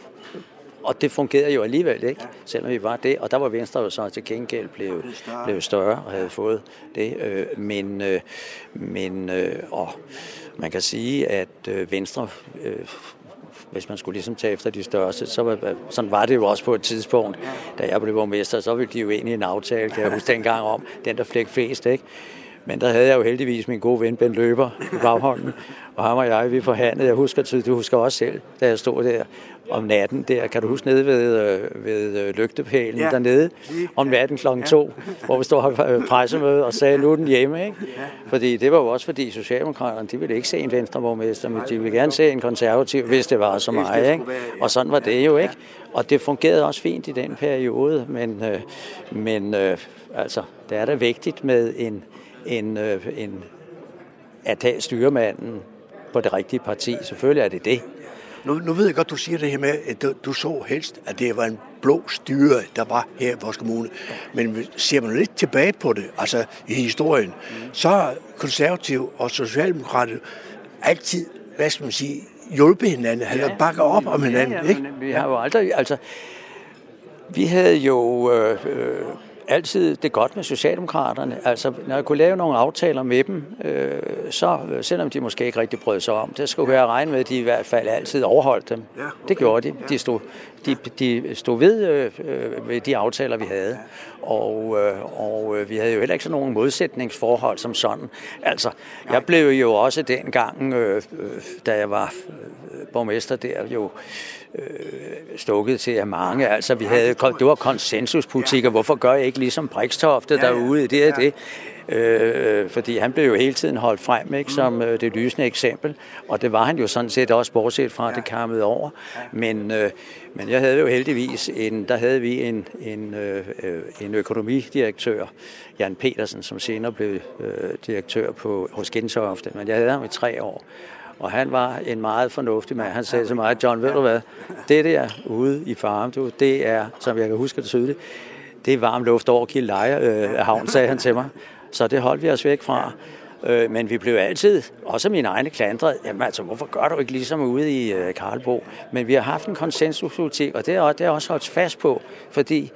og det fungerede jo alligevel, ikke? selvom vi var det. Og der var Venstre jo så til gengæld blev, blev større og havde fået det. Øh, men øh, men øh, og man kan sige, at øh, Venstre øh, hvis man skulle ligesom tage efter de største, så var, sådan var det jo også på et tidspunkt, da jeg blev borgmester, så ville de jo ind i en aftale, kan jeg huske dengang om, den der flæk flest, ikke? Men der havde jeg jo heldigvis min gode ven Ben Løber i baghånden, og ham og jeg, vi forhandlede. Jeg husker tydeligt, du husker også selv, da jeg stod der om natten der, kan du huske nede ved, øh, ved øh, lygtepælen Ja. ja. dernede, om natten klokken to, hvor vi stod og havde pressemøde og sagde, nu er den hjemme, ikke? Fordi det var jo også fordi Socialdemokraterne, de ville ikke se en venstreborgmester, men de ville gerne se en konservativ, hvis det var så meget, ikke? Og sådan var det jo, ikke? Og det fungerede også fint i den periode, men, øh, men øh, altså, det er da vigtigt med en, en, øh, en at have styremanden på det rigtige parti. Selvfølgelig er det det. Nu, nu ved jeg godt, du siger det her med, at du, du så helst, at det var en blå styre, der var her i vores kommune. Men ser man lidt tilbage på det, altså i historien, så har konservative og socialdemokrater altid, hvad skal man sige, hjulpet hinanden, eller ja. bakket op om hinanden, ja, ikke? Men vi har jo aldrig, altså, vi havde jo øh, øh, altid det godt med Socialdemokraterne. Altså, når jeg kunne lave nogle aftaler med dem, øh, så øh, selvom de måske ikke rigtig brød sig om det, skulle jeg regne med, at de i hvert fald altid overholdt dem. Ja, okay. Det gjorde de. De stod, de, de stod ved, øh, øh, ved de aftaler, vi havde. Og, øh, og øh, vi havde jo heller ikke sådan nogen modsætningsforhold som sådan. Altså, jeg blev jo også dengang, øh, øh, da jeg var borgmester der, jo øh, stukket til af mange. Altså, vi havde, det var konsensuspolitik, og hvorfor gør jeg ikke ligesom Brikstofte derude? Det er det. Øh, fordi han blev jo hele tiden holdt frem ikke, som øh, det lysende eksempel, og det var han jo sådan set også, bortset fra, at det kammede over. Men, øh, men jeg havde jo heldigvis, en, der havde vi en, en, øh, øh, en økonomidirektør, Jan Petersen, som senere blev øh, direktør på, hos Gentofte, men jeg havde ham i tre år. Og han var en meget fornuftig mand. Han sagde til mig, John, ved du hvad, det der ude i farm, du, det er, som jeg kan huske det tydeligt, det er varm luft over Kildeleje øh, havn, sagde han til mig. Så det holdt vi os væk fra. Øh, men vi blev altid, også mine egne klandret, jamen altså, hvorfor gør du ikke ligesom ude i øh, Karlbo? Men vi har haft en konsensuspolitik, og det er, det er også holdt fast på, fordi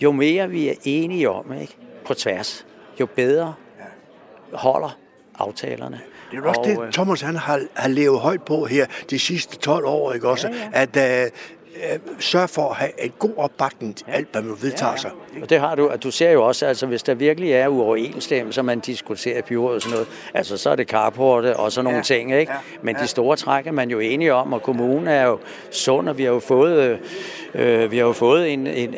jo mere vi er enige om, ikke, på tværs, jo bedre holder aftalerne. Det er jo også Og, det, øh, Thomas han har, har levet højt på her de sidste 12 år, ikke også? Ja, ja. At uh, sørge for at have en god opbakning til alt, hvad man vedtager sig. Og det har du, at du ser jo også, altså hvis der virkelig er uoverensstemmelse, man diskuterer i byrådet og sådan noget, altså så er det carporte og sådan nogle Ja, ting, ikke? ja, Men ja. de store træk er man jo enige om, og kommunen er jo sund, og vi har jo fået, øh, øh, vi har jo fået en, en,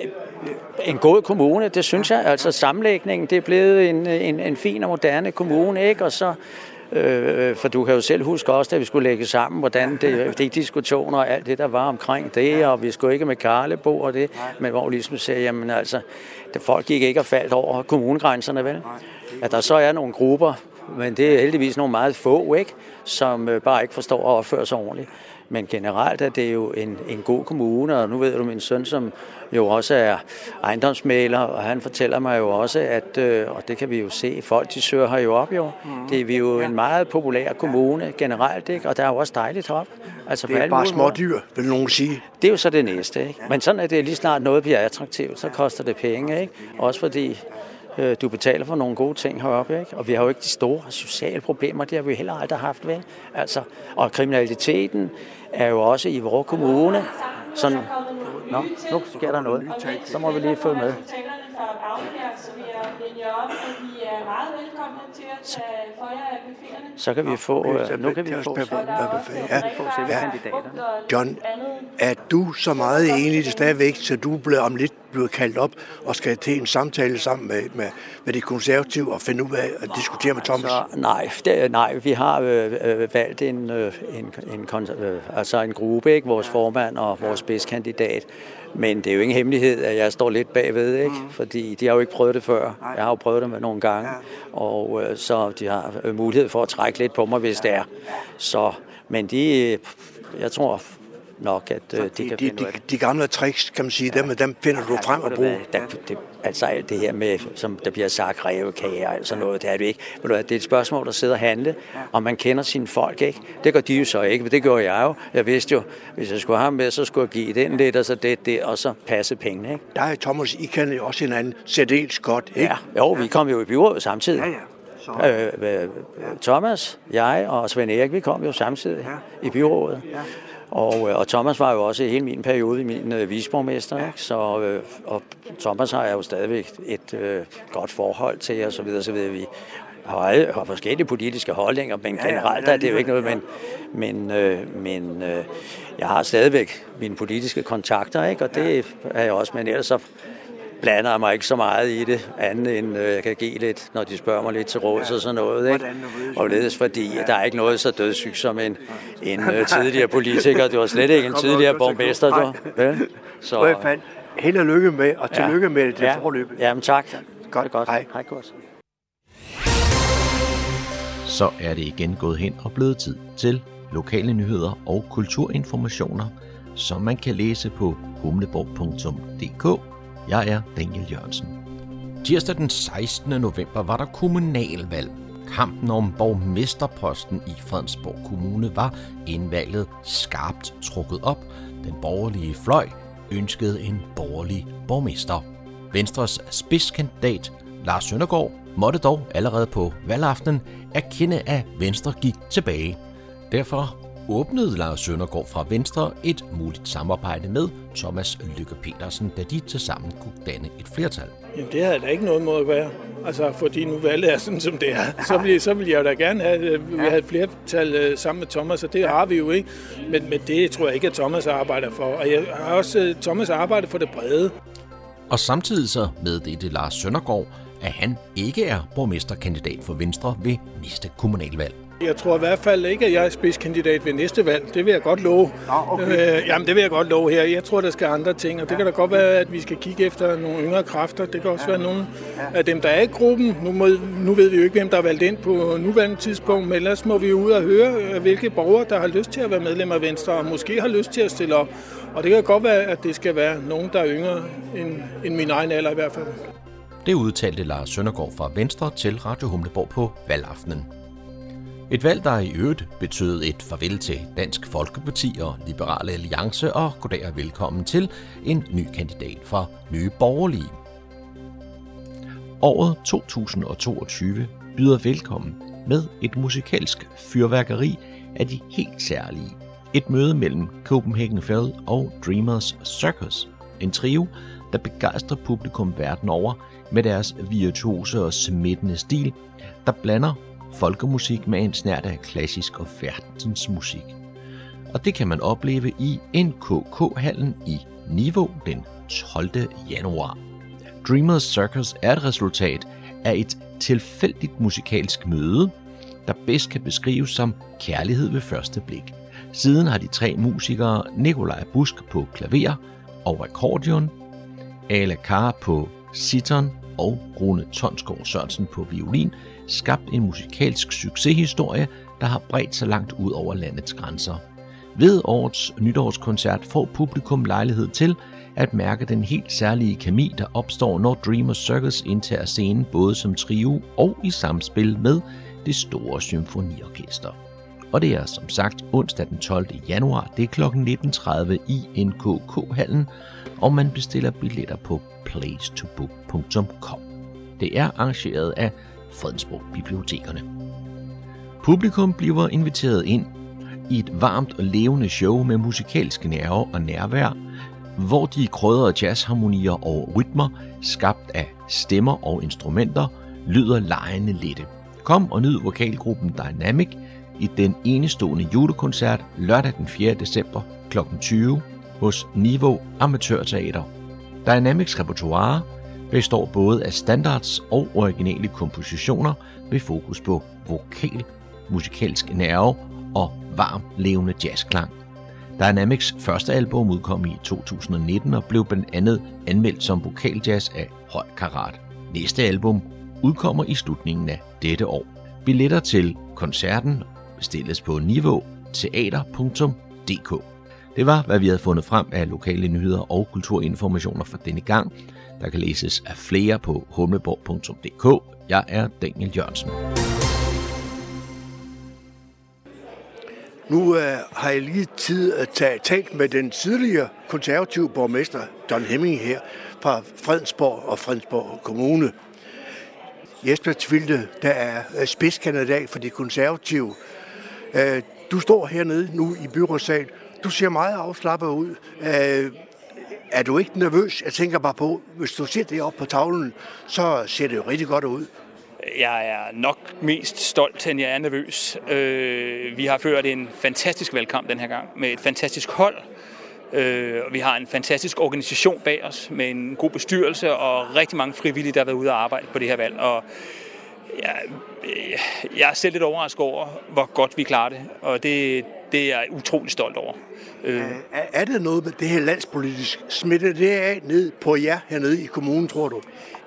en god kommune, det synes jeg. Altså sammenlægningen, det er blevet en, en, en fin og moderne kommune, ikke? Og så Øh, for du kan jo selv huske også, da vi skulle lægge sammen, hvordan det, de diskussioner og alt det, der var omkring det, og vi skulle ikke med Karlebo og det, men hvor vi ligesom sagde, jamen altså, det, folk gik ikke og faldt over kommunegrænserne, vel? At der så er nogle grupper, men det er heldigvis nogle meget få, ikke? Som øh, bare ikke forstår at opføre sig ordentligt. Men generelt er det jo en, en god kommune, og nu ved du, min søn, som jo også er ejendomsmaler, og han fortæller mig jo også, at, øh, og det kan vi jo se, folk de søger her jo op jo. Det er vi jo en meget populær kommune generelt, ikke? og der er jo også dejligt op. Altså, Det er bare små dyr, vil nogen sige. Det er jo så det næste, ikke? Men sådan er det lige snart noget bliver attraktivt, så koster det penge, ikke? Også fordi Øh, du betaler for nogle gode ting heroppe, ikke? Og vi har jo ikke de store sociale problemer, det har vi heller aldrig haft, vel? Altså, og kriminaliteten er jo også i vores kommune sådan... Nå, nu sker der noget. Så må vi lige følge med. Talerne for at afhære, så vil jeg vende jer op, at I er meget så, så kan vi få, øh, nu kan vi få, Ja. John, er du så meget enig i det stadigvæk, så du bliver om lidt blevet kaldt op og skal til en samtale sammen med, med, med de konservative og finde ud af at diskutere med Thomas? Så, nej, det, nej, vi har øh, øh, valgt en, øh, en, en, øh, altså en gruppe, ikke? vores formand og vores spidskandidat. Men det er jo ingen hemmelighed, at jeg står lidt bagved, ikke? Mm. fordi de har jo ikke prøvet det før. Jeg har jo prøvet det med nogle gange, og øh, så de har øh, mulighed for at trække lidt på mig, hvis det er. Så, men de, øh, jeg tror nok, at øh, de, de, kan de, de, det. de gamle tricks, kan man sige, dem, dem finder du frem og bruger. Der, det, altså alt det her med, som der bliver sagt, revkager og sådan noget, det er det ikke. Hvad, det er et spørgsmål, der sidder og handle, og man kender sine folk, ikke? Det gør de jo så ikke, men det gjorde jeg jo. Jeg vidste jo, hvis jeg skulle have ham med, så skulle jeg give den lidt, og så det, det, og så passe pengene, ikke? Jeg og Thomas, I kender jo også hinanden særdeles godt, ikke? Ja, jo, vi kom jo i byrådet samtidig. Ja, ja. Så, Øh, øh, Thomas, jeg og Svend Erik, vi kom jo samtidig i byrådet. Og, øh, og Thomas var jo også i hele min periode i min øh, visborgmester, ikke? Så, øh, og Thomas har jeg jo stadigvæk et øh, godt forhold til, og så videre, så videre. Vi har, har forskellige politiske holdninger, men generelt er det jo ikke noget, men, men, øh, men øh, jeg har stadigvæk mine politiske kontakter, ikke? og det er jeg også, men ellers så blander jeg mig ikke så meget i det, andet end øh, jeg kan give lidt, når de spørger mig lidt til råds og sådan noget. Ikke? Og ledes fordi, der er ikke noget så dødssygt som en, en øh, tidligere politiker. Det var slet ikke en tidligere borgmester, du. Vel? Så, fald, held og lykke med, og tillykke med det ja. forløb. Jamen tak. Godt, godt. Hej. Hej, godt. Så er det igen gået hen og blevet tid til lokale nyheder og kulturinformationer, som man kan læse på humleborg.dk. Jeg er Daniel Jørgensen. Tirsdag den 16. november var der kommunalvalg. Kampen om borgmesterposten i Fredensborg Kommune var inden valget skarpt trukket op. Den borgerlige fløj ønskede en borgerlig borgmester. Venstres spidskandidat Lars Søndergaard måtte dog allerede på valgaftenen erkende, at Venstre gik tilbage. Derfor åbnede Lars Søndergaard fra Venstre et muligt samarbejde med Thomas Lykke Petersen, da de tilsammen kunne danne et flertal. Jamen, det havde da ikke noget måde at være. Altså, fordi nu valget er sådan, som det er. Så vil, så vil jeg jo da gerne have, øh, vi havde et flertal øh, sammen med Thomas, og det har vi jo ikke. Men, men det tror jeg ikke, at Thomas arbejder for. Og jeg har også øh, Thomas arbejdet for det brede. Og samtidig så meddelte Lars Søndergaard, at han ikke er borgmesterkandidat for Venstre ved næste kommunalvalg. Jeg tror i hvert fald ikke, at jeg er spidskandidat ved næste valg. Det vil jeg godt love. okay. øh, jamen, det vil jeg godt love her. Jeg tror, der skal andre ting, og det kan da godt være, at vi skal kigge efter nogle yngre kræfter. Det kan også være nogle af dem, der er i gruppen. Nu, må, nu ved vi jo ikke, hvem der er valgt ind på nuværende tidspunkt, men ellers må vi jo ud og høre, øh, hvilke borgere, der har lyst til at være medlem af Venstre, og måske har lyst til at stille op. Og det kan godt være, at det skal være nogen, der er yngre end, end min egen alder i hvert fald. Det udtalte Lars Søndergaard fra Venstre til Radio Humleborg på valgaftenen. Et valg, der i øvrigt betød et farvel til Dansk Folkeparti og Liberale Alliance, og goddag og velkommen til en ny kandidat fra Nye Borgerlige. Året 2022 byder velkommen med et musikalsk fyrværkeri af de helt særlige. Et møde mellem Copenhagen Fell og Dreamers Circus. En trio, der begejstrer publikum verden over med deres virtuose og smittende stil, der blander folkemusik med en snært af klassisk og verdensmusik. Og det kan man opleve i NKK-hallen i Niveau den 12. januar. Dreamers Circus er et resultat af et tilfældigt musikalsk møde, der bedst kan beskrives som kærlighed ved første blik. Siden har de tre musikere Nikolaj Busk på klaver og akkordeon, Ale Kar på siton og Rune Tonsgaard Sørensen på violin skabt en musikalsk succeshistorie, der har bredt sig langt ud over landets grænser. Ved årets nytårskoncert får publikum lejlighed til at mærke den helt særlige kemi, der opstår, når Dreamers Circus indtager scenen både som trio og i samspil med det store symfoniorkester. Og det er som sagt onsdag den 12. januar, det er kl. 19.30 i NKK-hallen, og man bestiller billetter på placetobook.com. Det er arrangeret af Fredensborg Bibliotekerne. Publikum bliver inviteret ind i et varmt og levende show med musikalske nerve og nærvær, hvor de krydrede jazzharmonier og rytmer, skabt af stemmer og instrumenter, lyder lejende lette. Kom og nyd vokalgruppen Dynamic i den enestående julekoncert lørdag den 4. december kl. 20 hos Niveau Amatørteater. Dynamics repertoire består både af standards og originale kompositioner med fokus på vokal, musikalsk nerve og varm, levende jazzklang. Dynamics første album udkom i 2019 og blev blandt andet anmeldt som vokaljazz af høj karat. Næste album udkommer i slutningen af dette år. Billetter til koncerten bestilles på niveauteater.dk. Det var, hvad vi havde fundet frem af lokale nyheder og kulturinformationer for denne gang. Der kan læses af flere på humleborg.dk. Jeg er Daniel Jørgensen. Nu øh, har jeg lige tid at tage talt med den tidligere konservative borgmester, Don Hemming her, fra Fredensborg og Fredensborg Kommune. Jesper Tvilde, der er øh, spidskandidat for de konservative. Øh, du står hernede nu i byrådssal. Du ser meget afslappet ud. Øh, er du ikke nervøs? Jeg tænker bare på, hvis du ser det op på tavlen, så ser det jo rigtig godt ud. Jeg er nok mest stolt, end jeg er nervøs. Øh, vi har ført en fantastisk valgkamp den her gang, med et fantastisk hold. Øh, vi har en fantastisk organisation bag os, med en god bestyrelse og rigtig mange frivillige, der har været ude og arbejde på det her valg. Og jeg, øh, jeg er selv lidt overrasket over, hvor godt vi klarer det, og det, det er jeg utrolig stolt over. Øh. Er, er det noget med det her landspolitisk? Smitter det af ned på jer hernede i kommunen, tror du?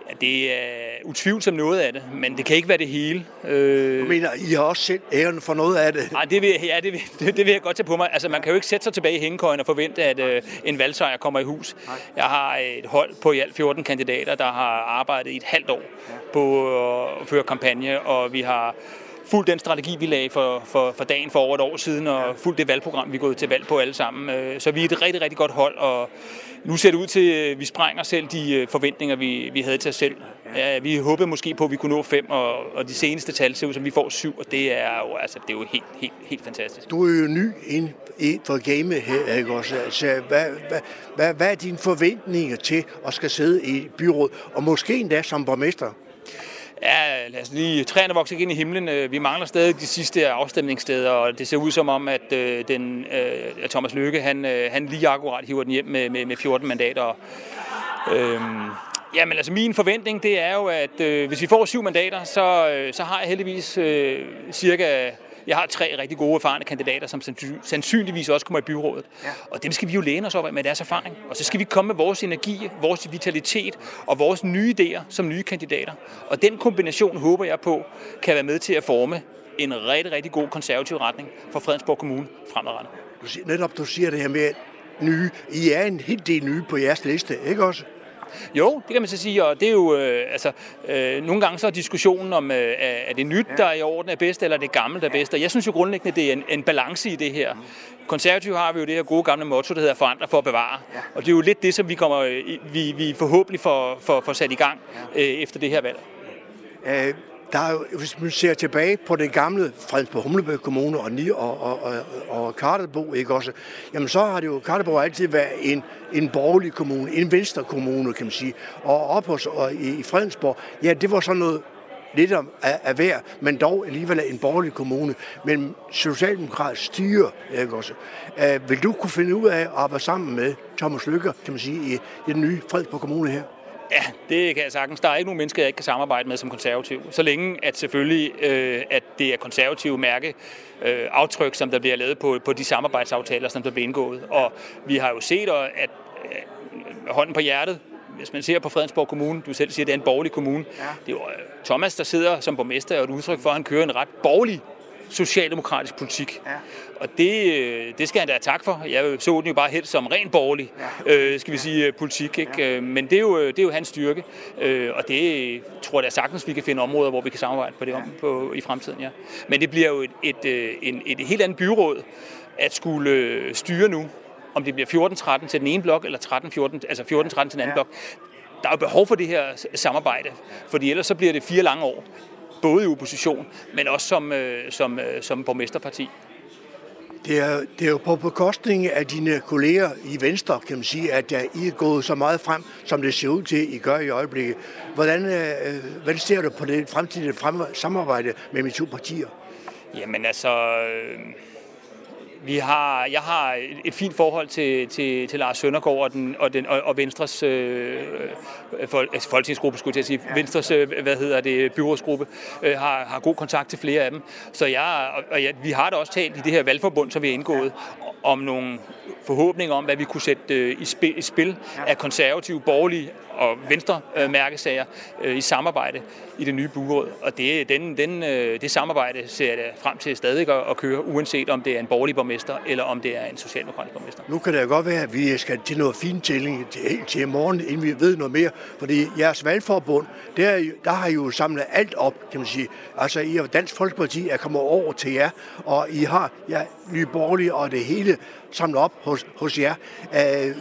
Ja, det er utvivlsomt noget af det, men det kan ikke være det hele. Øh... Du mener, I har også selv æren for noget af det? Nej, det vil, ja, det vil, det, det vil jeg godt tage på mig. Altså, man kan jo ikke sætte sig tilbage i hængekøjen og forvente, at øh, en valgsejr kommer i hus. Nej. Jeg har et hold på i alt 14 kandidater, der har arbejdet i et halvt år ja. på at føre kampagne, og vi har fuldt den strategi, vi lagde for, for, for dagen for over et år siden, og fuldt det valgprogram, vi er gået til valg på alle sammen. Øh, så vi er et rigtig, rigtig godt hold, og nu ser det ud til, at vi sprænger selv de øh, forventninger, vi, vi havde til os selv. Ja, vi håbede måske på, at vi kunne nå fem, og, og de seneste tal ser ud som, vi får syv, og det er jo, altså, det er jo helt, helt, helt fantastisk. Du er jo ny ind i for gamet her, ikke også? Altså, hvad, hvad, hvad, hvad er dine forventninger til at skal sidde i byrådet, og måske endda som borgmester? Ja, lad os lige, træerne vokser ikke ind i himlen. Øh, vi mangler stadig de sidste afstemningssteder, og det ser ud som om, at øh, den, øh, at Thomas Løkke, han, han lige akkurat hiver den hjem med, med, med 14 mandater. Øhm, Jamen altså min forventning det er jo, at øh, hvis vi får syv mandater, så, øh, så har jeg heldigvis øh, cirka jeg har tre rigtig gode erfarne kandidater, som sandsynligvis også kommer i byrådet. Ja. Og dem skal vi jo læne os op af med deres erfaring. Og så skal vi komme med vores energi, vores vitalitet og vores nye idéer som nye kandidater. Og den kombination håber jeg på, kan være med til at forme en rigtig, rigtig god konservativ retning for Fredensborg Kommune fremadrettet. Du siger, netop du siger det her med nye. I er en helt del nye på jeres liste, ikke også? Jo, det kan man så sige, og det er jo, øh, altså, øh, nogle gange så er diskussionen om, øh, er det nyt, der er i orden er bedst, eller er det gamle, der er bedst, og jeg synes jo grundlæggende, det er en, en balance i det her. Konservative har vi jo det her gode gamle motto, der hedder forandre for at bevare, og det er jo lidt det, som vi, kommer, vi, vi forhåbentlig får, får, får sat i gang øh, efter det her valg. Der er jo, hvis man ser tilbage på det gamle Fredensborg Humlebæk Kommune og, og, og, og, og Kartebo, ikke også, jamen så har det jo, Kartebo altid været en, en borgerlig kommune, en venstre kommune, kan man sige. Og op hos, og i, i Fredensborg, ja, det var sådan noget lidt af, af hver, men dog alligevel en borgerlig kommune, men socialdemokratisk styre, ikke også. Uh, vil du kunne finde ud af at arbejde sammen med Thomas Lykker, kan man sige, i, i den nye Fredensborg Kommune her? Ja, det kan jeg sagtens. Der er ikke nogen mennesker, jeg ikke kan samarbejde med som konservativ. Så længe, at selvfølgelig, øh, at det er konservative mærke, øh, aftryk, som der bliver lavet på, på de samarbejdsaftaler, som der bliver indgået. Og vi har jo set, at øh, hånden på hjertet, hvis man ser på Fredensborg Kommune, du selv siger, at det er en borgerlig kommune. Ja. Det er jo øh, Thomas, der sidder som borgmester, og et udtryk for, at han kører en ret borgerlig socialdemokratisk politik. Ja. Og det, øh, det skal han da have tak for. Jeg så den jo bare helt som ren borgerlig, ja. øh, skal vi sige, øh, politik. Ikke? Ja. Øh, men det er, jo, det er jo hans styrke, øh, og det tror jeg da sagtens, vi kan finde områder, hvor vi kan samarbejde på det om, på, i fremtiden. Ja. Men det bliver jo et, et, et, et helt andet byråd at skulle styre nu, om det bliver 14-13 til den ene blok, eller 13-14, altså 14-13 til den anden ja. blok. Der er jo behov for det her samarbejde, fordi ellers så bliver det fire lange år både i opposition, men også som, øh, som, øh, som borgmesterparti. Det er, det er jo på bekostning af dine kolleger i Venstre, kan man sige, at der I er gået så meget frem, som det ser ud til, I gør i øjeblikket. Hvordan, øh, hvordan ser du på det fremtidige frem, samarbejde med de to partier? Jamen altså, øh, vi har, jeg har et, et fint forhold til, til, til Lars Søndergaard og, den, og, den, og, og Venstres øh, fol, altså folketingsgruppe, skulle jeg sige. Venstres, øh, hvad hedder det, byrådsgruppe, øh, har, har god kontakt til flere af dem. Så jeg, og jeg, vi har da også talt i det her valgforbund, som vi har indgået, om nogle forhåbninger om, hvad vi kunne sætte øh, i, spil, i spil af konservative, borgerlige og venstre øh, mærkesager øh, i samarbejde i det nye byråd. Og det, den, den, øh, det samarbejde ser jeg frem til stadig at, at køre, uanset om det er en borgerlig borgmester, eller om det er en socialdemokratisk borgmester. Nu kan det godt være, at vi skal til noget fintælling til, til i morgen, inden vi ved noget mere. Fordi jeres valgforbund, der, der har jo samlet alt op, kan man sige. Altså, I og Dansk Folkeparti er kommet over til jer, og I har ja, Nye Borgerlige og det hele samlet op hos, hos jer. Øh,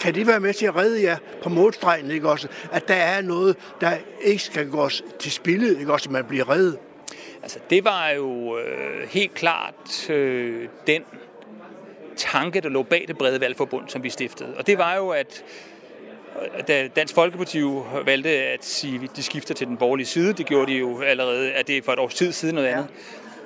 kan det være med til at redde jer på målstregen, ikke også? At der er noget, der ikke skal gås til spillet, ikke også, at man bliver reddet? Altså, det var jo øh, helt klart øh, den tanke, der lå bag det brede valgforbund, som vi stiftede. Og det var jo, at da Dansk Folkeparti valgte at sige, at de skifter til den borgerlige side, det gjorde de jo allerede, at det er for et års tid siden noget andet,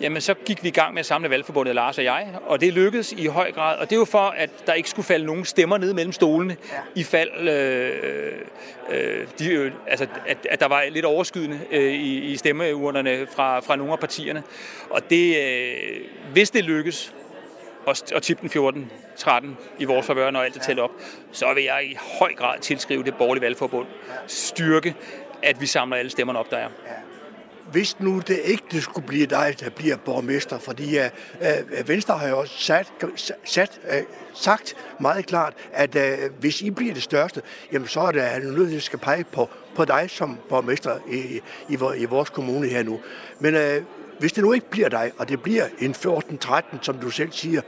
jamen så gik vi i gang med at samle valgforbundet, Lars og jeg, og det lykkedes i høj grad, og det er jo for, at der ikke skulle falde nogen stemmer ned mellem stolene, ja. i fald, øh, øh, de, øh, altså, at, at der var lidt overskydende øh, i, i stemmeurnerne fra, fra nogle af partierne. Og det, øh, hvis det lykkes, og, og tippe den 14 13 i vores favør, når alt er talt op, så vil jeg i høj grad tilskrive det borgerlige valgforbund styrke, at vi samler alle stemmerne op, der er hvis nu det ikke det skulle blive dig, der bliver borgmester, fordi uh, Venstre har jo også sat, sat, uh, sagt meget klart, at uh, hvis I bliver det største, jamen så er det nødt til at skal pege på, på dig som borgmester i, i, i vores kommune her nu. Men uh, hvis det nu ikke bliver dig, og det bliver en 14-13, som du selv siger,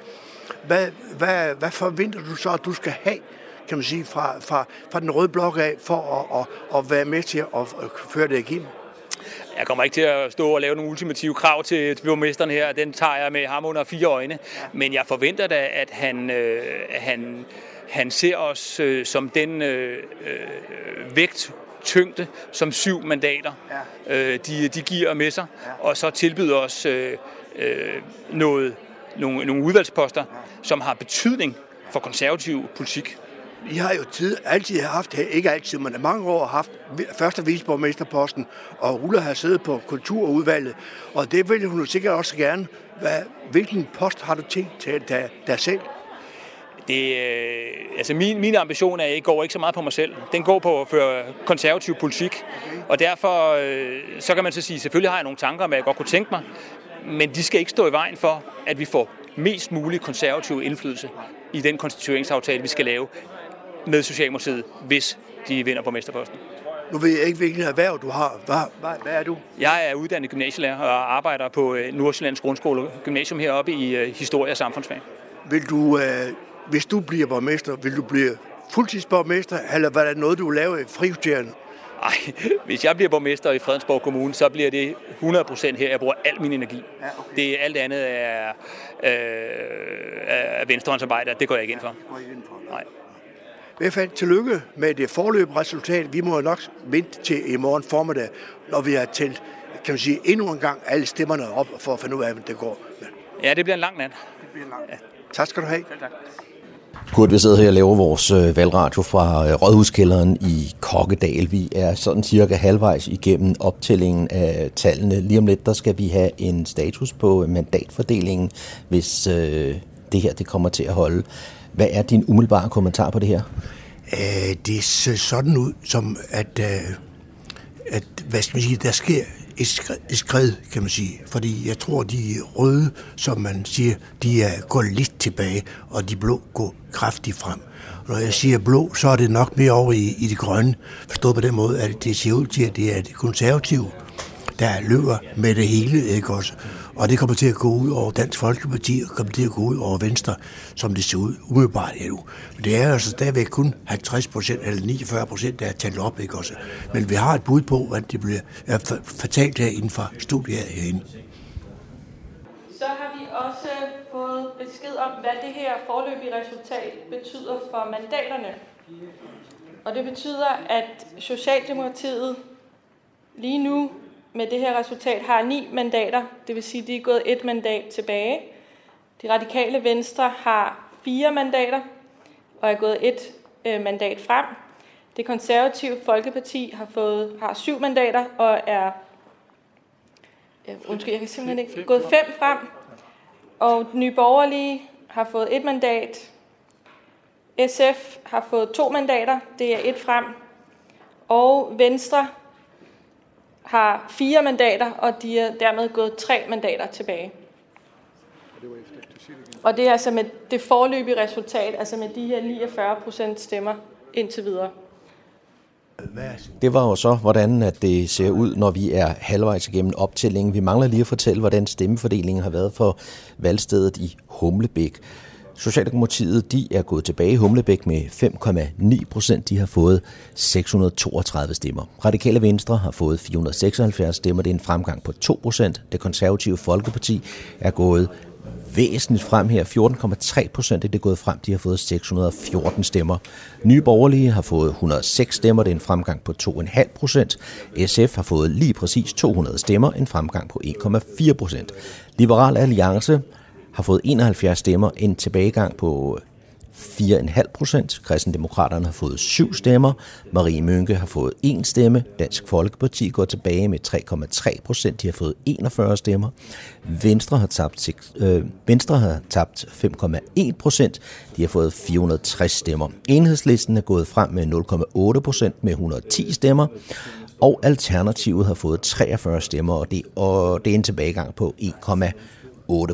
hvad, hvad, hvad forventer du så, at du skal have kan man sige, fra, fra, fra den røde blok af, for at, at, at være med til at, at føre det igennem? Jeg kommer ikke til at stå og lave nogle ultimative krav til borgmesteren her. Den tager jeg med ham under fire øjne. Men jeg forventer da, at han, øh, han, han ser os øh, som den øh, øh, vægt, tyngde, som syv mandater, øh, de, de giver med sig, og så tilbyder os øh, øh, noget, nogle, nogle udvalgsposter, som har betydning for konservativ politik. I har jo tid, altid haft, ikke altid, men mange år haft første viceborgmesterposten, og Ulla har siddet på kulturudvalget, og det vil hun sikkert også gerne. Hvad, hvilken post har du tænkt til dig, dig selv? Det, øh, altså min, min ambition er, går ikke så meget på mig selv. Den går på at føre konservativ politik. Og derfor øh, så kan man så sige, selvfølgelig har jeg nogle tanker om, hvad jeg godt kunne tænke mig, men de skal ikke stå i vejen for, at vi får mest mulig konservativ indflydelse i den konstitueringsaftale, vi skal lave med Socialdemokratiet, hvis de vinder på mesterposten. Nu ved jeg ikke, hvilken erhverv du har. Hvad, hvad, hvad er du? Jeg er uddannet gymnasielærer og arbejder på øh, Nordsjællands Grundskole Gymnasium heroppe i øh, historie og samfundsfag. Vil du, øh, hvis du bliver borgmester, vil du blive fuldtidsborgmester, eller hvad er det noget, du laver i frikvartererne? Nej, hvis jeg bliver borgmester i Fredensborg Kommune, så bliver det 100% her. Jeg bruger al min energi. Ja, okay. Det alt andet er, øh, er venstrehåndsarbejde, det går jeg ikke ind for. Nej. I hvert fald tillykke med det forløb resultat. Vi må nok vente til i morgen formiddag, når vi har talt kan man sige, endnu en gang alle stemmerne op for at finde ud af, hvordan det går. Ja, det bliver en lang nat. Det bliver en lang nat. Ja. Tak skal du have. Selv tak. Kurt, vi sidder her og laver vores øh, valgradio fra øh, Rådhuskælderen i Kokkedal. Vi er sådan cirka halvvejs igennem optællingen af tallene. Lige om lidt, der skal vi have en status på mandatfordelingen, hvis øh, det her det kommer til at holde. Hvad er din umiddelbare kommentar på det her? Øh, det ser sådan ud, som at, øh, at hvad skal man sige, der sker et skred, et skred, kan man sige. Fordi jeg tror, de røde, som man siger, de er gået lidt tilbage, og de blå går kraftigt frem. Når jeg siger blå, så er det nok mere over i, i det grønne. Forstået på den måde, at det ser ud til, at det er det konservative, der løber med det hele, ikke også? Og det kommer til at gå ud over Dansk Folkeparti, og kommer til at gå ud over Venstre, som det ser ud umiddelbart endnu. Men det er altså stadigvæk kun 50 procent eller 49 procent, der er talt op, ikke også? Men vi har et bud på, at det bliver fortalt her inden for studiet herinde. Så har vi også fået besked om, hvad det her forløbige resultat betyder for mandaterne. Og det betyder, at Socialdemokratiet lige nu med det her resultat har ni mandater, det vil sige, at de er gået et mandat tilbage. De radikale venstre har fire mandater og er gået et øh, mandat frem. Det konservative Folkeparti har fået har syv mandater og er øh, undskyld, jeg kan simpelthen ikke gået fem frem. Og Nye Borgerlige har fået et mandat. SF har fået to mandater, det er et frem. Og Venstre har fire mandater, og de er dermed gået tre mandater tilbage. Og det er altså med det forløbige resultat, altså med de her 49 procent stemmer indtil videre. Det var jo så, hvordan at det ser ud, når vi er halvvejs igennem optællingen. Vi mangler lige at fortælle, hvordan stemmefordelingen har været for valgstedet i Humlebæk. Socialdemokratiet de er gået tilbage i Humlebæk med 5,9 procent. De har fået 632 stemmer. Radikale Venstre har fået 476 stemmer. Det er en fremgang på 2 procent. Det konservative Folkeparti er gået væsentligt frem her. 14,3 procent er det gået frem. De har fået 614 stemmer. Nye Borgerlige har fået 106 stemmer. Det er en fremgang på 2,5 procent. SF har fået lige præcis 200 stemmer. En fremgang på 1,4 procent. Liberal Alliance har fået 71 stemmer, en tilbagegang på øh, 4,5 procent. Kristendemokraterne har fået 7 stemmer. Marie Mønke har fået 1 stemme. Dansk Folkeparti går tilbage med 3,3 procent. De har fået 41 stemmer. Venstre har tabt, 6, øh, Venstre har tabt 5,1 procent. De har fået 460 stemmer. Enhedslisten er gået frem med 0,8 procent med 110 stemmer. Og Alternativet har fået 43 stemmer, og det, og det er en tilbagegang på 1,8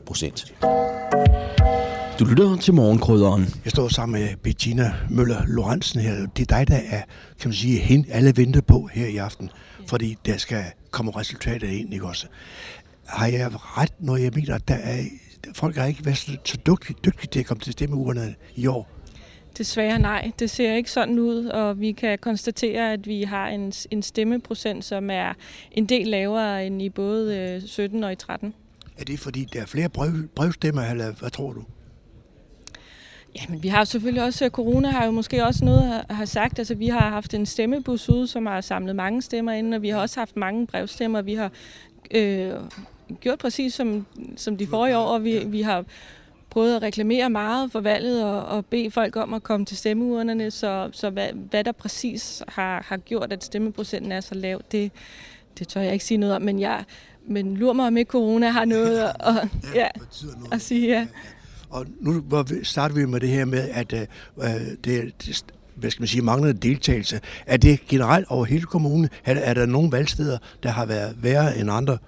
procent. Du lytter til morgenkrydderen. Jeg står sammen med Bettina Møller Lorentzen her. Det er dig, der er, kan man sige, hende alle venter på her i aften, fordi der skal komme resultatet ind, ikke også? Har jeg ret, når jeg mener, at der er, folk har ikke været så dygtige, dygtige til at komme til stemmeurnerne i år? Desværre nej, det ser ikke sådan ud, og vi kan konstatere, at vi har en, en stemmeprocent, som er en del lavere end i både 17 og i 13. Er det fordi, der er flere brev, brevstemmer, eller hvad tror du? Ja, men vi har selvfølgelig også, corona har jo måske også noget at have sagt. Altså, vi har haft en stemmebus ude, som har samlet mange stemmer ind, og vi har også haft mange brevstemmer. Vi har øh, gjort præcis som, som de forrige år, og vi, vi har prøvet at reklamere meget for valget og, og bede folk om at komme til stemmeurnerne, så, så hvad, hvad der præcis har, har gjort, at stemmeprocenten er så lav, det, det tør jeg ikke sige noget om, men jeg, men lur mig om ikke corona har noget at, at, ja, at sige. Ja. Og nu starter vi med det her med, at øh, det, det hvad skal man sige, manglende deltagelse. Er det generelt over hele kommunen? Er, er der nogle valgsteder, der har været værre end andre?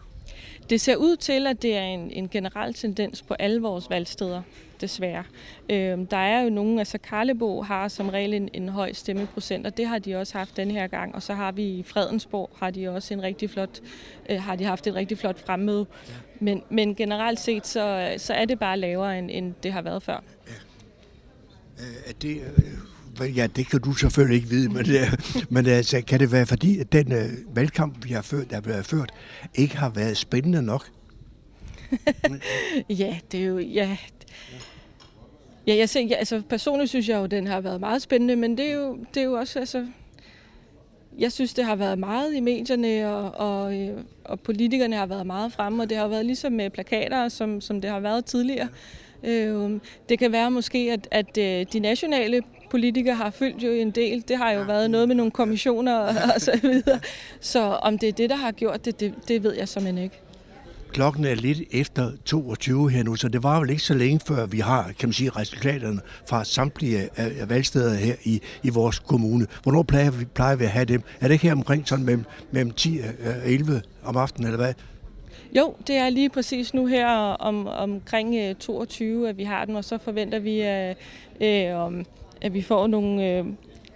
Det ser ud til, at det er en, en generel tendens på alle vores valgsteder, desværre. Øhm, der er jo nogen, altså Karlebo har som regel en, en høj stemmeprocent, og det har de også haft denne her gang. Og så har vi i Fredensborg, har de også en rigtig flot, øh, har de haft et rigtig flot fremmøde. Men, men generelt set, så, så er det bare lavere, end, end det har været før. Ja. Er det, ja, det kan du selvfølgelig ikke vide, men, men altså, kan det være fordi, at den uh, valgkamp, vi har ført, der har været ført, ikke har været spændende nok? ja, det er jo... Ja, ja jeg ser, ja, altså, personligt synes jeg jo, at den har været meget spændende, men det er jo, det er jo også... Altså, jeg synes, det har været meget i medierne, og, og, øh, og politikerne har været meget fremme, og det har været ligesom med plakater, som, som det har været tidligere. Øh, det kan være måske, at, at øh, de nationale politikere har fyldt jo en del. Det har jo været noget med nogle kommissioner og, og så videre. Så om det er det, der har gjort det, det, det ved jeg simpelthen ikke. Klokken er lidt efter 22 her nu, så det var vel ikke så længe før vi har, kan man sige, resultaterne fra samtlige af valgsteder her i, i vores kommune. Hvornår plejer vi, plejer vi at have dem? Er det ikke her omkring sådan mellem, mellem 10 og 11 om aftenen, eller hvad? Jo, det er lige præcis nu her om, omkring 22, at vi har den, og så forventer vi, at, øh, at vi får nogle øh,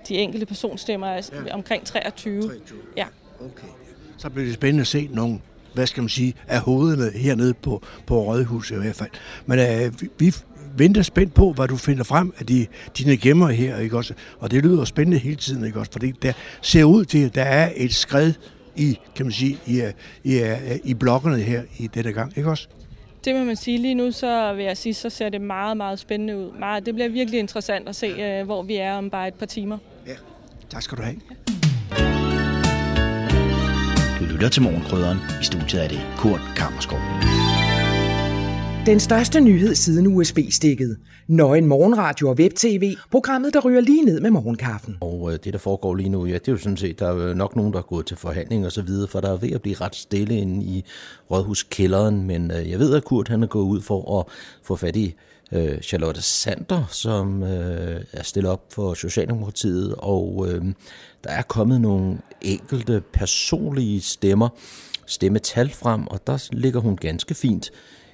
de enkelte personstemmer altså ja. omkring 23. 23. Ja. Okay. Så bliver det spændende at se nogle hvad skal man sige, af hovederne hernede på, på Rådhuset i hvert fald. Men øh, vi, venter spændt på, hvad du finder frem af de, dine gemmer her, ikke også? Og det lyder spændende hele tiden, ikke også? Fordi der ser ud til, at der er et skred i, kan man sige, i, i, i, blokkerne her i denne gang, ikke også? Det må man sige. Lige nu så vil jeg sige, så ser det meget, meget spændende ud. Meget, det bliver virkelig interessant at se, øh, hvor vi er om bare et par timer. Ja, tak skal du have. Du lytter til Morgenkrydderen. I studiet er det Kurt Kammerskov. Den største nyhed siden USB-stikket. Nøgen morgenradio og web-tv. Programmet, der ryger lige ned med morgenkaffen. Og øh, det, der foregår lige nu, ja, det er jo sådan set, der er nok nogen, der er gået til forhandling og så videre, for der er ved at blive ret stille inde i Rådhuskælderen, men øh, jeg ved, at Kurt han er gået ud for at få fat i øh, Charlotte Sander, som øh, er stillet op for Socialdemokratiet, og øh, der er kommet nogle enkelte personlige stemmer, stemmetal frem, og der ligger hun ganske fint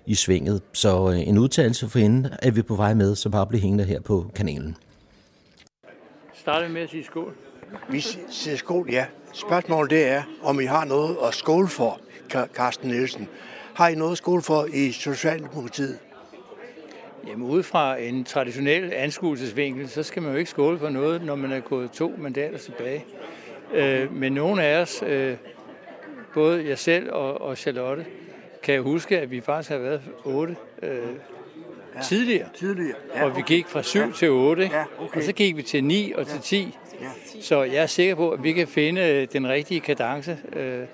i svinget. Så øh, en udtalelse for hende er vi på vej med, så bare bliv hængende her på kanalen. Starter med at sige skål. Vi siger skål, ja. Spørgsmålet det er, om I har noget at skåle for, Carsten Nielsen. Har I noget at skåle for i Socialdemokratiet? Jamen ud fra en traditionel anskuelsesvinkel, så skal man jo ikke skåle for noget, når man er gået to mandater tilbage. Øh, men nogle af os, øh, både jeg selv og, og Charlotte, kan jeg huske, at vi faktisk har været otte øh, ja, tidligere. tidligere. Ja, og vi gik fra 7 ja. til 8, ja, okay. og så gik vi til 9 og til 10. Ja. Så jeg er sikker på, at vi kan finde øh, den rigtige kadence øh,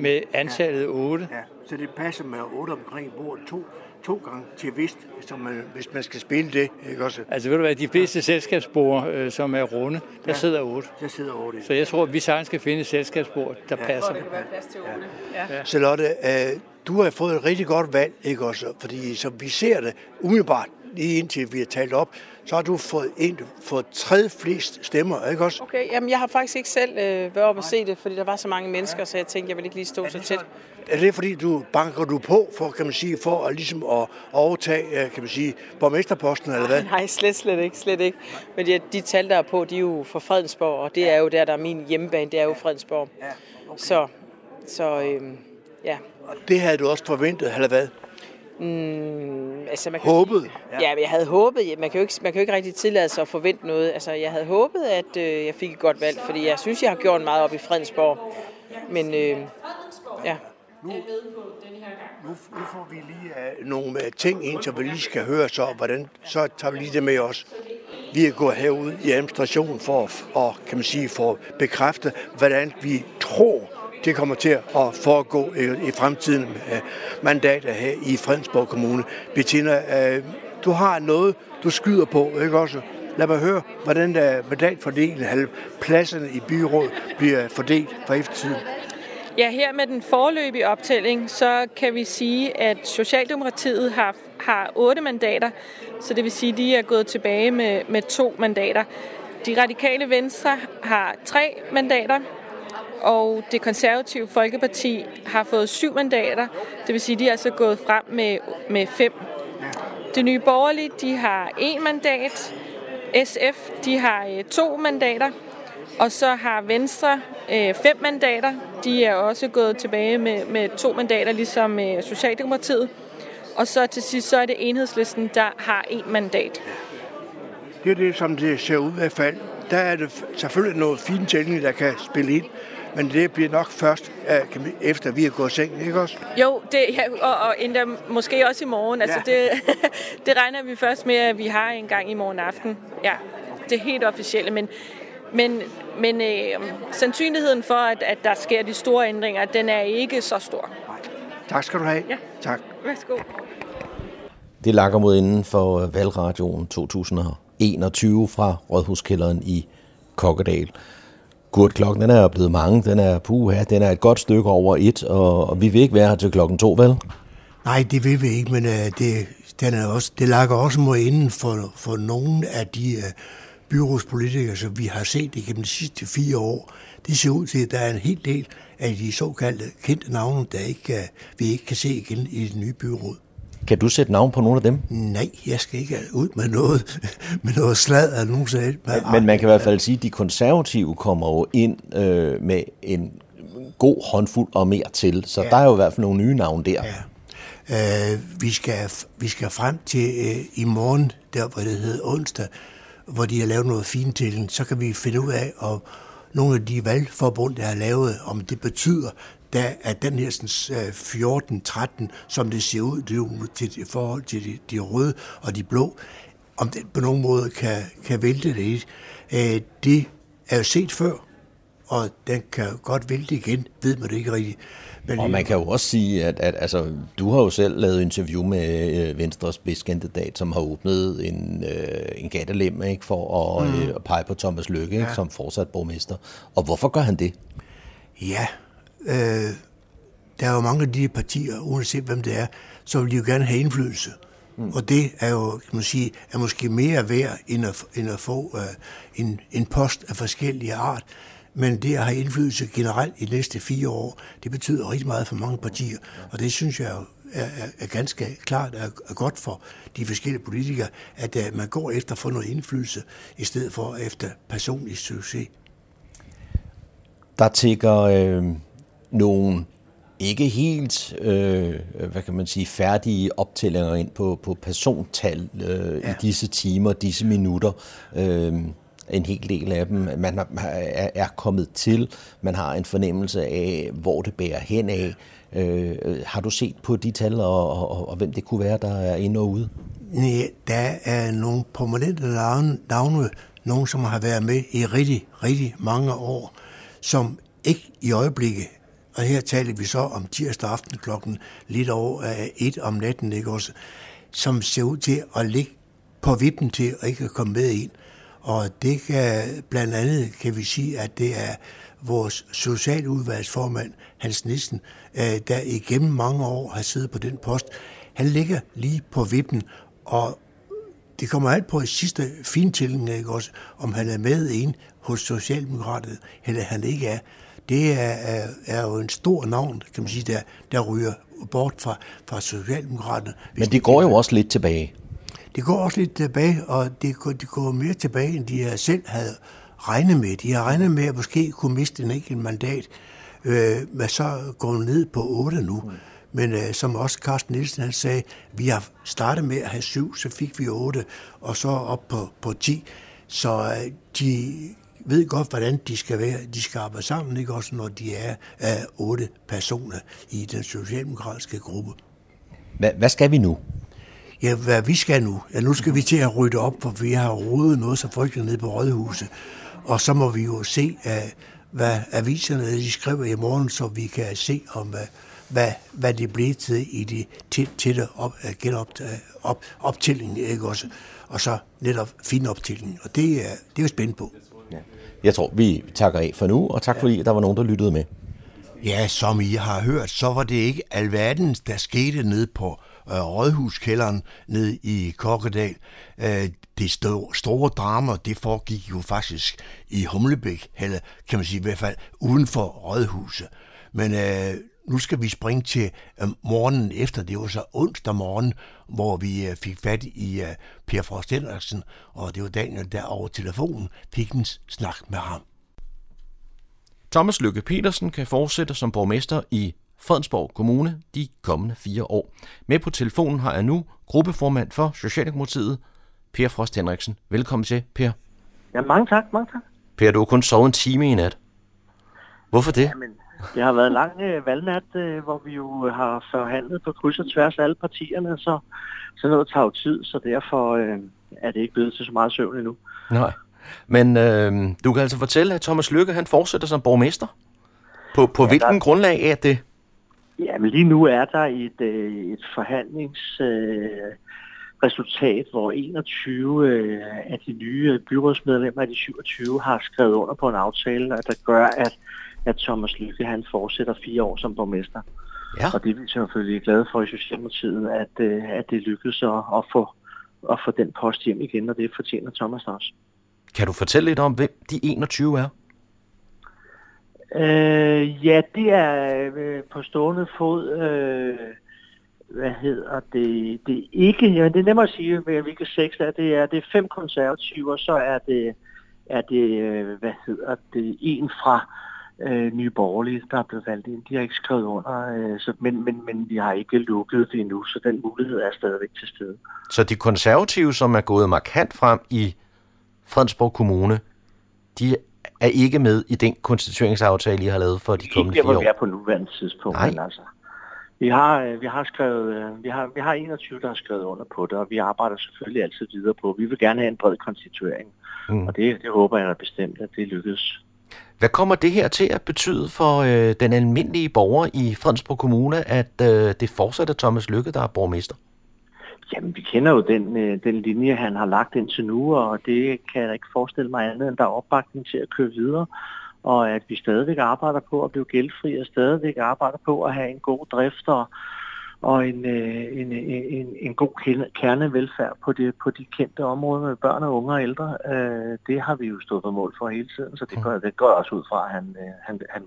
med antallet 8. Ja. Så det passer med 8 omkring bordet to, to gange til vist, som man, hvis man skal spille det. Ikke også? Altså ved du hvad, de fleste ja. selskabsbord, øh, som er runde, der ja. sidder 8. Der sidder 8. Så jeg tror, at vi sagtens skal finde et selskabsbord, der ja. passer. Hvor det kan være plads til 8. Ja. Ja. Charlotte, øh, du har fået et rigtig godt valg, ikke også? Fordi som vi ser det umiddelbart, lige indtil vi har talt op, så har du fået, en, fået tredje flest stemmer, ikke også? Okay, jamen jeg har faktisk ikke selv øh, været op og se det, fordi der var så mange mennesker, så jeg tænkte, jeg vil ikke lige stå så tæt. Er det fordi, du banker du på for, kan man sige, for at, ligesom at overtage, øh, kan man sige, borgmesterposten, eller hvad? Nej, slet, slet ikke, slet ikke. Men de, de tal, der er på, de er jo fra Fredensborg, og det er jo der, der er min hjemmebane, det er jo Fredensborg. Ja, okay. Så, så øh, ja. Og det havde du også forventet, eller hvad? Mm, altså man kan håbet? Ja. ja, jeg havde håbet. Man kan, jo ikke, man kan jo ikke rigtig tillade sig at forvente noget. Altså, jeg havde håbet, at øh, jeg fik et godt valg, fordi jeg synes, jeg har gjort meget op i Fredensborg. Men øh, ja. Nu, nu, nu får vi lige uh, nogle uh, ting ind, så vi lige skal høre så, hvordan, så tager vi lige det med os. Vi er gået herud i administration for at, kan man sige, for at bekræfte, hvordan vi tror, det kommer til at foregå i, i fremtiden øh, med mandater her i Fredensborg Kommune. Bettina, øh, du har noget, du skyder på, ikke også? Lad mig høre, hvordan der mandatfordelingen, pladserne i byrådet bliver fordelt for eftertiden. Ja, her med den forløbige optælling, så kan vi sige, at Socialdemokratiet har, har otte mandater, så det vil sige, at de er gået tilbage med, med to mandater. De radikale venstre har tre mandater, og det konservative Folkeparti har fået syv mandater, det vil sige, de er altså gået frem med, med fem. Det nye borgerlige, de har en mandat, SF, de har øh, to mandater, og så har Venstre øh, fem mandater. De er også gået tilbage med, med to mandater, ligesom øh, Socialdemokratiet. Og så til sidst, så er det enhedslisten, der har en mandat. Det er det, som det ser ud i hvert fald. Der er det selvfølgelig noget fint tælling, der kan spille ind. Men det bliver nok først, efter vi er gået seng, ikke også? Jo, det, ja, og, og endda måske også i morgen. Altså, ja. det, det regner vi først med, at vi har en gang i morgen aften. Ja, det er helt officielle. Men men, men øh, sandsynligheden for, at, at der sker de store ændringer, den er ikke så stor. Tak skal du have. Ja. Tak. Værsgo. Det lakker mod inden for valgradioen 2021 fra Rådhuskælderen i Kokkedal. Kurt, klokken den er blevet mange. Den er puha, den er et godt stykke over et, og, og vi vil ikke være her til klokken to, vel? Nej, det vil vi ikke, men uh, det, den er også, det lakker også mod inden for, for nogle af de uh, byrådspolitikere, som vi har set igennem de sidste fire år, det ser ud til, at der er en hel del af de såkaldte kendte navne, der ikke, øh, vi ikke kan se igen i det nye byråd. Kan du sætte navn på nogle af dem? Nej, jeg skal ikke ud med noget, med noget slad af nogen sagde. Men, men man kan i hvert fald sige, at de konservative kommer jo ind øh, med en god håndfuld og mere til. Så ja. der er jo i hvert fald nogle nye navne der. Ja. Øh, vi, skal, vi skal frem til øh, i morgen, der hvor det hedder onsdag, hvor de har lavet noget fint til den, så kan vi finde ud af, om nogle af de valgforbund, der har lavet, om det betyder der er den her sådan, 14-13, som det ser ud det til, i forhold til de, de røde og de blå, om den på nogen måde kan, kan vælte det. Øh, det er jo set før, og den kan godt vælte igen, ved man det ikke rigtigt. Men og man kan jo også sige, at, at altså, du har jo selv lavet interview med øh, Venstres spidskandidat, som har åbnet en, øh, en gattelem ikke, for at, mm. øh, at pege på Thomas Lykke ikke, ja. som fortsat borgmester. Og hvorfor gør han det? Ja, øh, der er jo mange af de partier, uanset hvem det er, så vil de jo gerne have indflydelse. Mm. Og det er jo, kan man sige, er måske mere værd, end at, end at få uh, en, en post af forskellige art. Men det at have indflydelse generelt i de næste fire år, det betyder rigtig meget for mange partier. Og det synes jeg jo er, er, er ganske klart er, er godt for de forskellige politikere, at uh, man går efter at få noget indflydelse, i stedet for efter personlig succes. Der tigger øh, nogle ikke helt, øh, hvad kan man sige, færdige optællinger ind på, på persontal øh, ja. i disse timer, disse minutter. Øh, en hel del af dem. Man er, er kommet til, man har en fornemmelse af, hvor det bærer hen af. Øh, har du set på de tal, og, og, og hvem det kunne være, der er inde og ude? Nej, der er nogle navne, navne, nogen som har været med i rigtig, rigtig mange år, som ikke i øjeblikket og her taler vi så om tirsdag aften klokken lidt over øh, et om natten, ikke også, som ser ud til at ligge på vippen til at ikke komme med ind. Og det kan blandt andet, kan vi sige, at det er vores socialudvalgsformand, Hans Nissen, øh, der igennem mange år har siddet på den post. Han ligger lige på vippen, og det kommer alt på i sidste fintælling, ikke også, om han er med ind hos Socialdemokratiet, eller han ikke er det er, er, er jo en stor navn, kan man sige, der, der ryger bort fra, fra Socialdemokraterne. Men det går jo også lidt tilbage. Det går også lidt tilbage, og det går, det går mere tilbage, end de selv havde regnet med. De har regnet med at måske kunne miste en enkelt mandat, øh, men så går ned på 8 nu. Mm. Men øh, som også Carsten Nielsen han sagde, vi har startet med at have syv, så fik vi 8, og så op på, på 10. Så øh, de ved godt, hvordan de skal være. De skal arbejde sammen, ikke også, når de er af otte personer i den socialdemokratiske gruppe. Hvad, hvad skal vi nu? Ja, hvad vi skal nu? Ja, nu skal vi til at rydde op, for vi har rodet noget så frygteligt ned på Rådhuset. Og så må vi jo se, hvad aviserne de skriver i morgen, så vi kan se, om hvad, hvad det bliver til i de tætte op, genop, op, optælling, ikke også? Og så netop fin optælling. Og det er, det er jo spændt på. Jeg tror, vi takker af for nu, og tak fordi der var nogen, der lyttede med. Ja, som I har hørt, så var det ikke alverdens, der skete ned på øh, Rådhuskælderen ned i Kokkedal. Øh, det store, store drama, det foregik jo faktisk i Humlebæk, eller kan man sige i hvert fald uden for Rådhuset. Men øh, nu skal vi springe til øh, morgenen efter. Det var så onsdag morgen, hvor vi øh, fik fat i øh, Per Frost Henriksen, og det var Daniel, der over telefonen fik en snak med ham. Thomas Lykke Petersen kan fortsætte som borgmester i Fredensborg Kommune de kommende fire år. Med på telefonen har jeg nu gruppeformand for Socialdemokratiet, Per Frost Henriksen. Velkommen til, Per. Ja, mange tak, mange tak. Per, du har kun sovet en time i nat. Hvorfor det? Jamen, det har været en lang øh, valgnat, øh, hvor vi jo har forhandlet på kryds og tværs af alle partierne, så, så noget tager jo tid, så derfor øh, er det ikke blevet til så meget søvn endnu. Nej, men øh, du kan altså fortælle, at Thomas Lykke han fortsætter som borgmester. På, på ja, hvilken der... grundlag er det? Jamen lige nu er der et, øh, et forhandlings... Øh, resultat, hvor 21 øh, af de nye byrådsmedlemmer af de 27 har skrevet under på en aftale, der gør, at at Thomas Lykke han fortsætter fire år som borgmester. Ja. Og det er vi selvfølgelig glade for i Socialdemokratiet, at, øh, at det lykkedes at, at, få, at få den post hjem igen, og det fortjener Thomas også. Kan du fortælle lidt om, hvem de 21 er? Øh, ja, det er øh, på stående fod, øh, hvad hedder det, det er ikke, ja, det er nemmere at sige, hvilke seks er, det er, det er fem konservative, og så er det, er det, øh, hvad hedder det, en fra øh, nye borgerlige, der er blevet valgt ind. De har ikke skrevet under, øh, så, men, men, men vi har ikke lukket det endnu, så den mulighed er stadigvæk til stede. Så de konservative, som er gået markant frem i Fredensborg Kommune, de er ikke med i den konstitueringsaftale, I har lavet for de kommende Ikke der, fire hvor år. vi er på nuværende tidspunkt, Nej. men altså. Vi har, øh, vi har skrevet, øh, vi har, vi har 21, der har skrevet under på det, og vi arbejder selvfølgelig altid videre på. Vi vil gerne have en bred konstituering, Mm. og det, det håber jeg da bestemt, at det lykkes. Hvad kommer det her til at betyde for øh, den almindelige borger i Fredensborg Kommune, at øh, det fortsat er Thomas Lykke, der er borgmester? Jamen, vi kender jo den, øh, den linje, han har lagt indtil nu, og det kan jeg ikke forestille mig andet, end der er opbakning til at køre videre, og at vi stadigvæk arbejder på at blive gældfri, og stadigvæk arbejder på at have en god drift og, og en, øh, en, en, en, en god kerne- kernevelfærd på, det, på de kendte områder med børn og unge og ældre. Øh, det har vi jo stået på mål for hele tiden, så det går, det går også ud fra, at han, øh, han, han,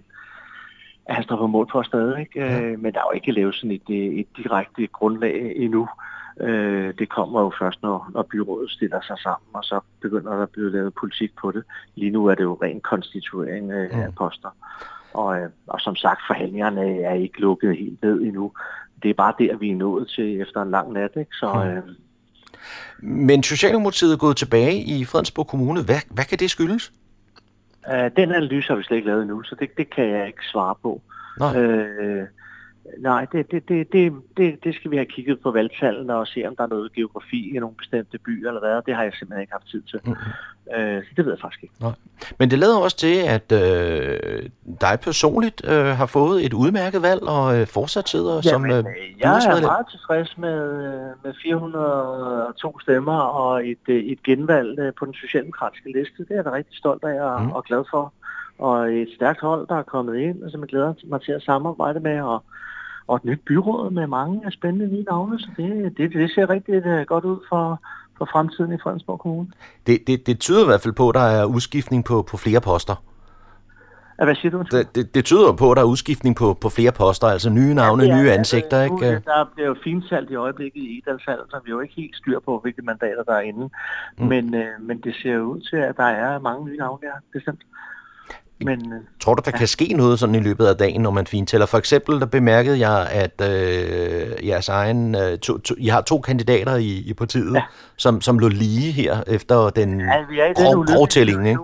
at han står på mål for stadig. Øh, men der er jo ikke lavet sådan et, øh, et direkte grundlag endnu. Øh, det kommer jo først, når, når byrådet stiller sig sammen, og så begynder der at blive lavet politik på det. Lige nu er det jo ren konstituering øh, af poster. Og, og som sagt, forhandlingerne er ikke lukket helt ned endnu. Det er bare der, vi er nået til efter en lang nat. Ikke? Så øh, Men Socialdemokratiet er gået tilbage i Fredensborg Kommune. Hvad, hvad kan det skyldes? øh, den analyse har vi slet ikke lavet endnu, så det, det kan jeg ikke svare på. Nej. Øh, nej, det, det, det, det, det, det skal vi have kigget på valgtallene og se, om der er noget geografi i nogle bestemte byer eller hvad. Det har jeg simpelthen ikke haft tid til. Øh, så det ved jeg faktisk ikke. Nej. Men det lader også til, at øh, dig personligt øh, har fået et udmærket valg og øh, fortsat sidder som øh, jeg er meget tilfreds med, øh, med 402 stemmer og et, øh, et genvalg øh, på den socialdemokratiske liste. Det er jeg da rigtig stolt af og, Mm. mm. og glad for. Og et stærkt hold, der er kommet ind, og som jeg glæder mig til at samarbejde med. Og, og et nyt byråd med mange spændende nye navne, så det, det, det ser rigtig øh, godt ud for, for fremtiden i Fredensborg Kommune. Det, det, det tyder i hvert fald på, at der er udskiftning på, på flere poster. Ja, Hvad siger du? Det, det, det tyder på, at der er udskiftning på, på flere poster, altså nye navne, det er- nye altså, ansigter. nu, ikke? øh, Der bliver jo fintalt i øjeblikket i Edalshallen, så vi har jo ikke helt styr på, hvilke mandater der er inde. Mm. Men, øh, men det ser jo ud til, at der er mange nye navne, ja, bestemt. Men øh, Tror du, der ja. kan ske noget sådan i løbet af dagen, når man fintæller? For eksempel, der bemærkede jeg, at øh, jeres egen, øh, to, to, I har to kandidater i, i partiet, ja. som, som lå lige her efter den ja, ikke?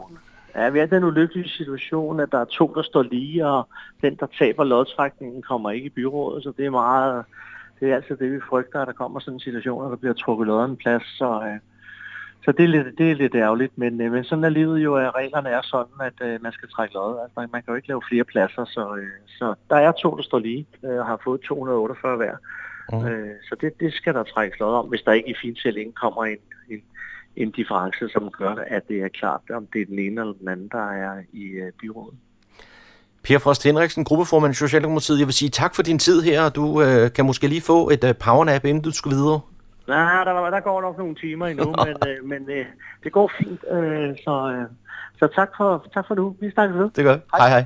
Ja, vi er i den ulykkelige situation, at der er to, der står lige, og den, der taber lodtrækningen, kommer ikke i byrådet, så det er meget, det er altså det, vi frygter, at der kommer sådan en situation, at der bliver trukket lodder en plads, så, øh, så det er lidt, det er lidt ærgerligt, men, øh, men sådan er livet jo, at reglerne er sådan, at øh, man skal trække lodder, altså man, man kan jo ikke lave flere pladser, så, øh, så der er to, der står lige, øh, og har fået 248 hver, Mm. øh, så det, det skal der trækkes lodder om, hvis der ikke i fintællingen kommer en, en en difference, som gør, at det er klart, om det er den ene eller den anden, der er i øh, byrådet. Per Frost Henriksen, gruppeformand i Socialdemokratiet. Jeg vil sige tak for din tid her, og du øh, kan måske lige få et øh, powernap, inden du skal videre. Nej, der, der går nok nogle timer endnu, men, øh, men øh, det går fint. Øh, så, øh, så tak for, tak for nu. Vi snakkes ved. Det gør Hej hej.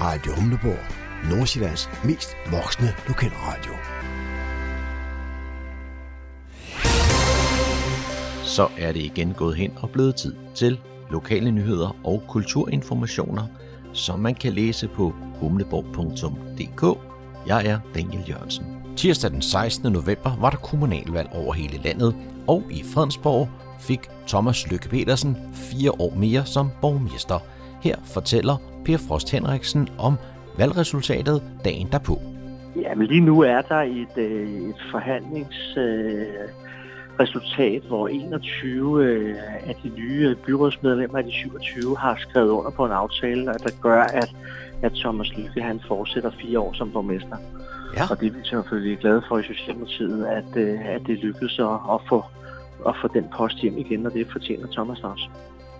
Radio Humleborg. Nordsjællands mest voksne lokalradio. Så er det igen gået hen og blevet tid til lokale nyheder og kulturinformationer, som man kan læse på humleborg.dk. Jeg er Daniel Jørgensen. Tirsdag den 16. november var der kommunalvalg over hele landet, og i Fredensborg fik Thomas Lykke Petersen fire år mere som borgmester. Her fortæller Per Frost Henriksen om valgresultatet dagen derpå. Ja, men lige nu er der et, øh, et forhandlings... Øh, resultat, hvor 21 øh, af de nye øh, byrådsmedlemmer af de 27 har skrevet under på en aftale, der gør, at, at Thomas Lykke han fortsætter fire år som borgmester. Ja. Og det er vi selvfølgelig glade for i Socialdemokratiet, at, øh, at det lykkedes at, at, få, at få den post hjem igen, og det fortjener Thomas også.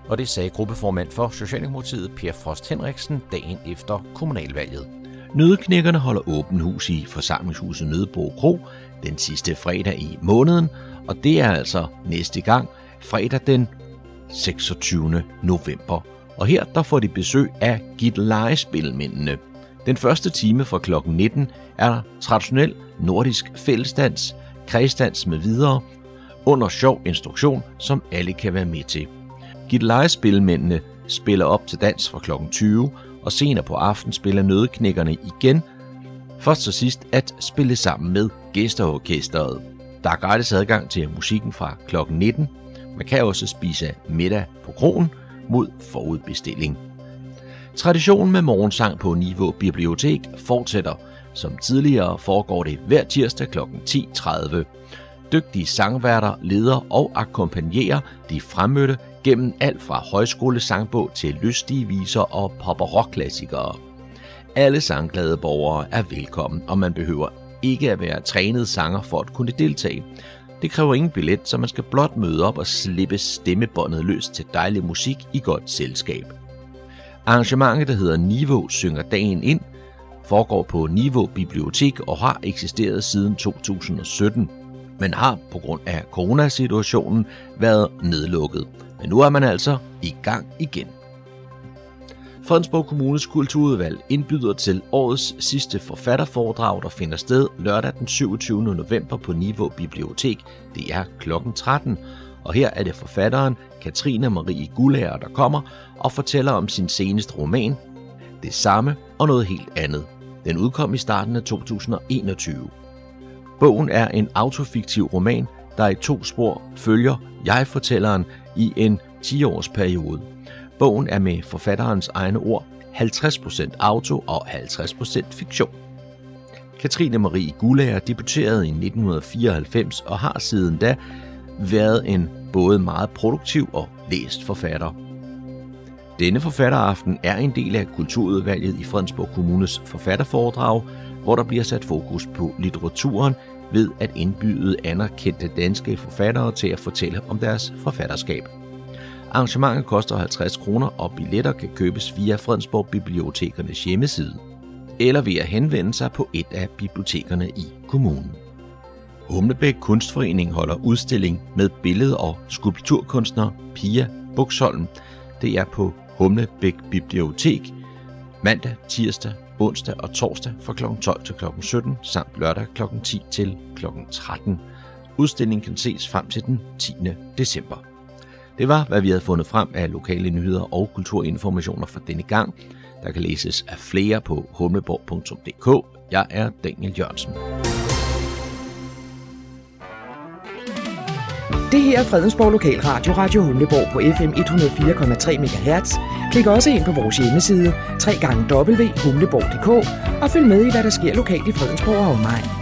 Og det sagde gruppeformand for Socialdemokratiet Per Frost Henriksen dagen efter kommunalvalget. Nødeknækkerne holder åben hus i forsamlingshuset Nødebo Kro den sidste fredag i måneden, og det er altså næste gang, fredag den 26. november. Og her der får de besøg af Gidlejespilmændene. Den første time fra kl. 19 er der traditionel nordisk fællesdans, kredsdans med videre, under sjov instruktion, som alle kan være med til. Gidlejespilmændene spiller op til dans fra kl. 20, og senere på aften spiller nødeknækkerne igen, først og sidst at spille sammen med gæsteorkestret. Der er gratis adgang til musikken fra kl. 19, Man kan også spise middag på kronen mod forudbestilling. Traditionen med morgensang på Niveau Bibliotek fortsætter. Som tidligere foregår det hver tirsdag kl. 10.30. Dygtige sangværter leder og akkompagnerer de fremmødte gennem alt fra højskolesangbog til lystige viser og pop- og rockklassikere. Alle sangglade borgere er velkommen, og man behøver ikke at være trænet sanger for at kunne deltage. Det kræver ingen billet, så man skal blot møde op og slippe stemmebåndet løs til dejlig musik i godt selskab. Arrangementet, der hedder Niveau synger dagen ind, foregår på Niveau Bibliotek og har eksisteret siden 2017, men har på grund af coronasituationen været nedlukket. Men nu er man altså i gang igen. Fredensborg Kommunes kulturudvalg indbyder til årets sidste forfatterforedrag, der finder sted lørdag den 27. november på Niveau Bibliotek. Det er kl. 13, og her er det forfatteren Katrine Marie Gullager, der kommer og fortæller om sin seneste roman, Det samme og noget helt andet. Den udkom i starten af 2021. Bogen er en autofiktiv roman, der i to spor følger jeg-fortælleren i en 10-års periode. Bogen er med forfatterens egne ord 50% auto og 50% fiktion. Katrine Marie Gullager debuterede i 1994 og har siden da været en både meget produktiv og læst forfatter. Denne forfatteraften er en del af kulturudvalget i Fredensborg Kommunes forfatterforedrag, hvor der bliver sat fokus på litteraturen ved at indbyde anerkendte danske forfattere til at fortælle om deres forfatterskab. Arrangementet koster 50 kroner, og billetter kan købes via Fredensborg Bibliotekernes hjemmeside, eller ved at henvende sig på et af bibliotekerne i kommunen. Humlebæk Kunstforening holder udstilling med billede- og skulpturkunstner Pia Buxholm. Det er på Humlebæk Bibliotek mandag, tirsdag, onsdag og torsdag fra kl. 12 til kl. 17 samt lørdag kl. 10 til kl. 13. Udstillingen kan ses frem til den 10. december. Det var, hvad vi havde fundet frem af lokale nyheder og kulturinformationer for denne gang. Der kan læses af flere på humleborg.dk. Jeg er Daniel Jørgensen. Det her er Fredensborg Lokalradio, Radio Humleborg på FM 104,3 MHz. Klik også ind på vores hjemmeside, www.humleborg.dk og følg med i, hvad der sker lokalt i Fredensborg og omegn.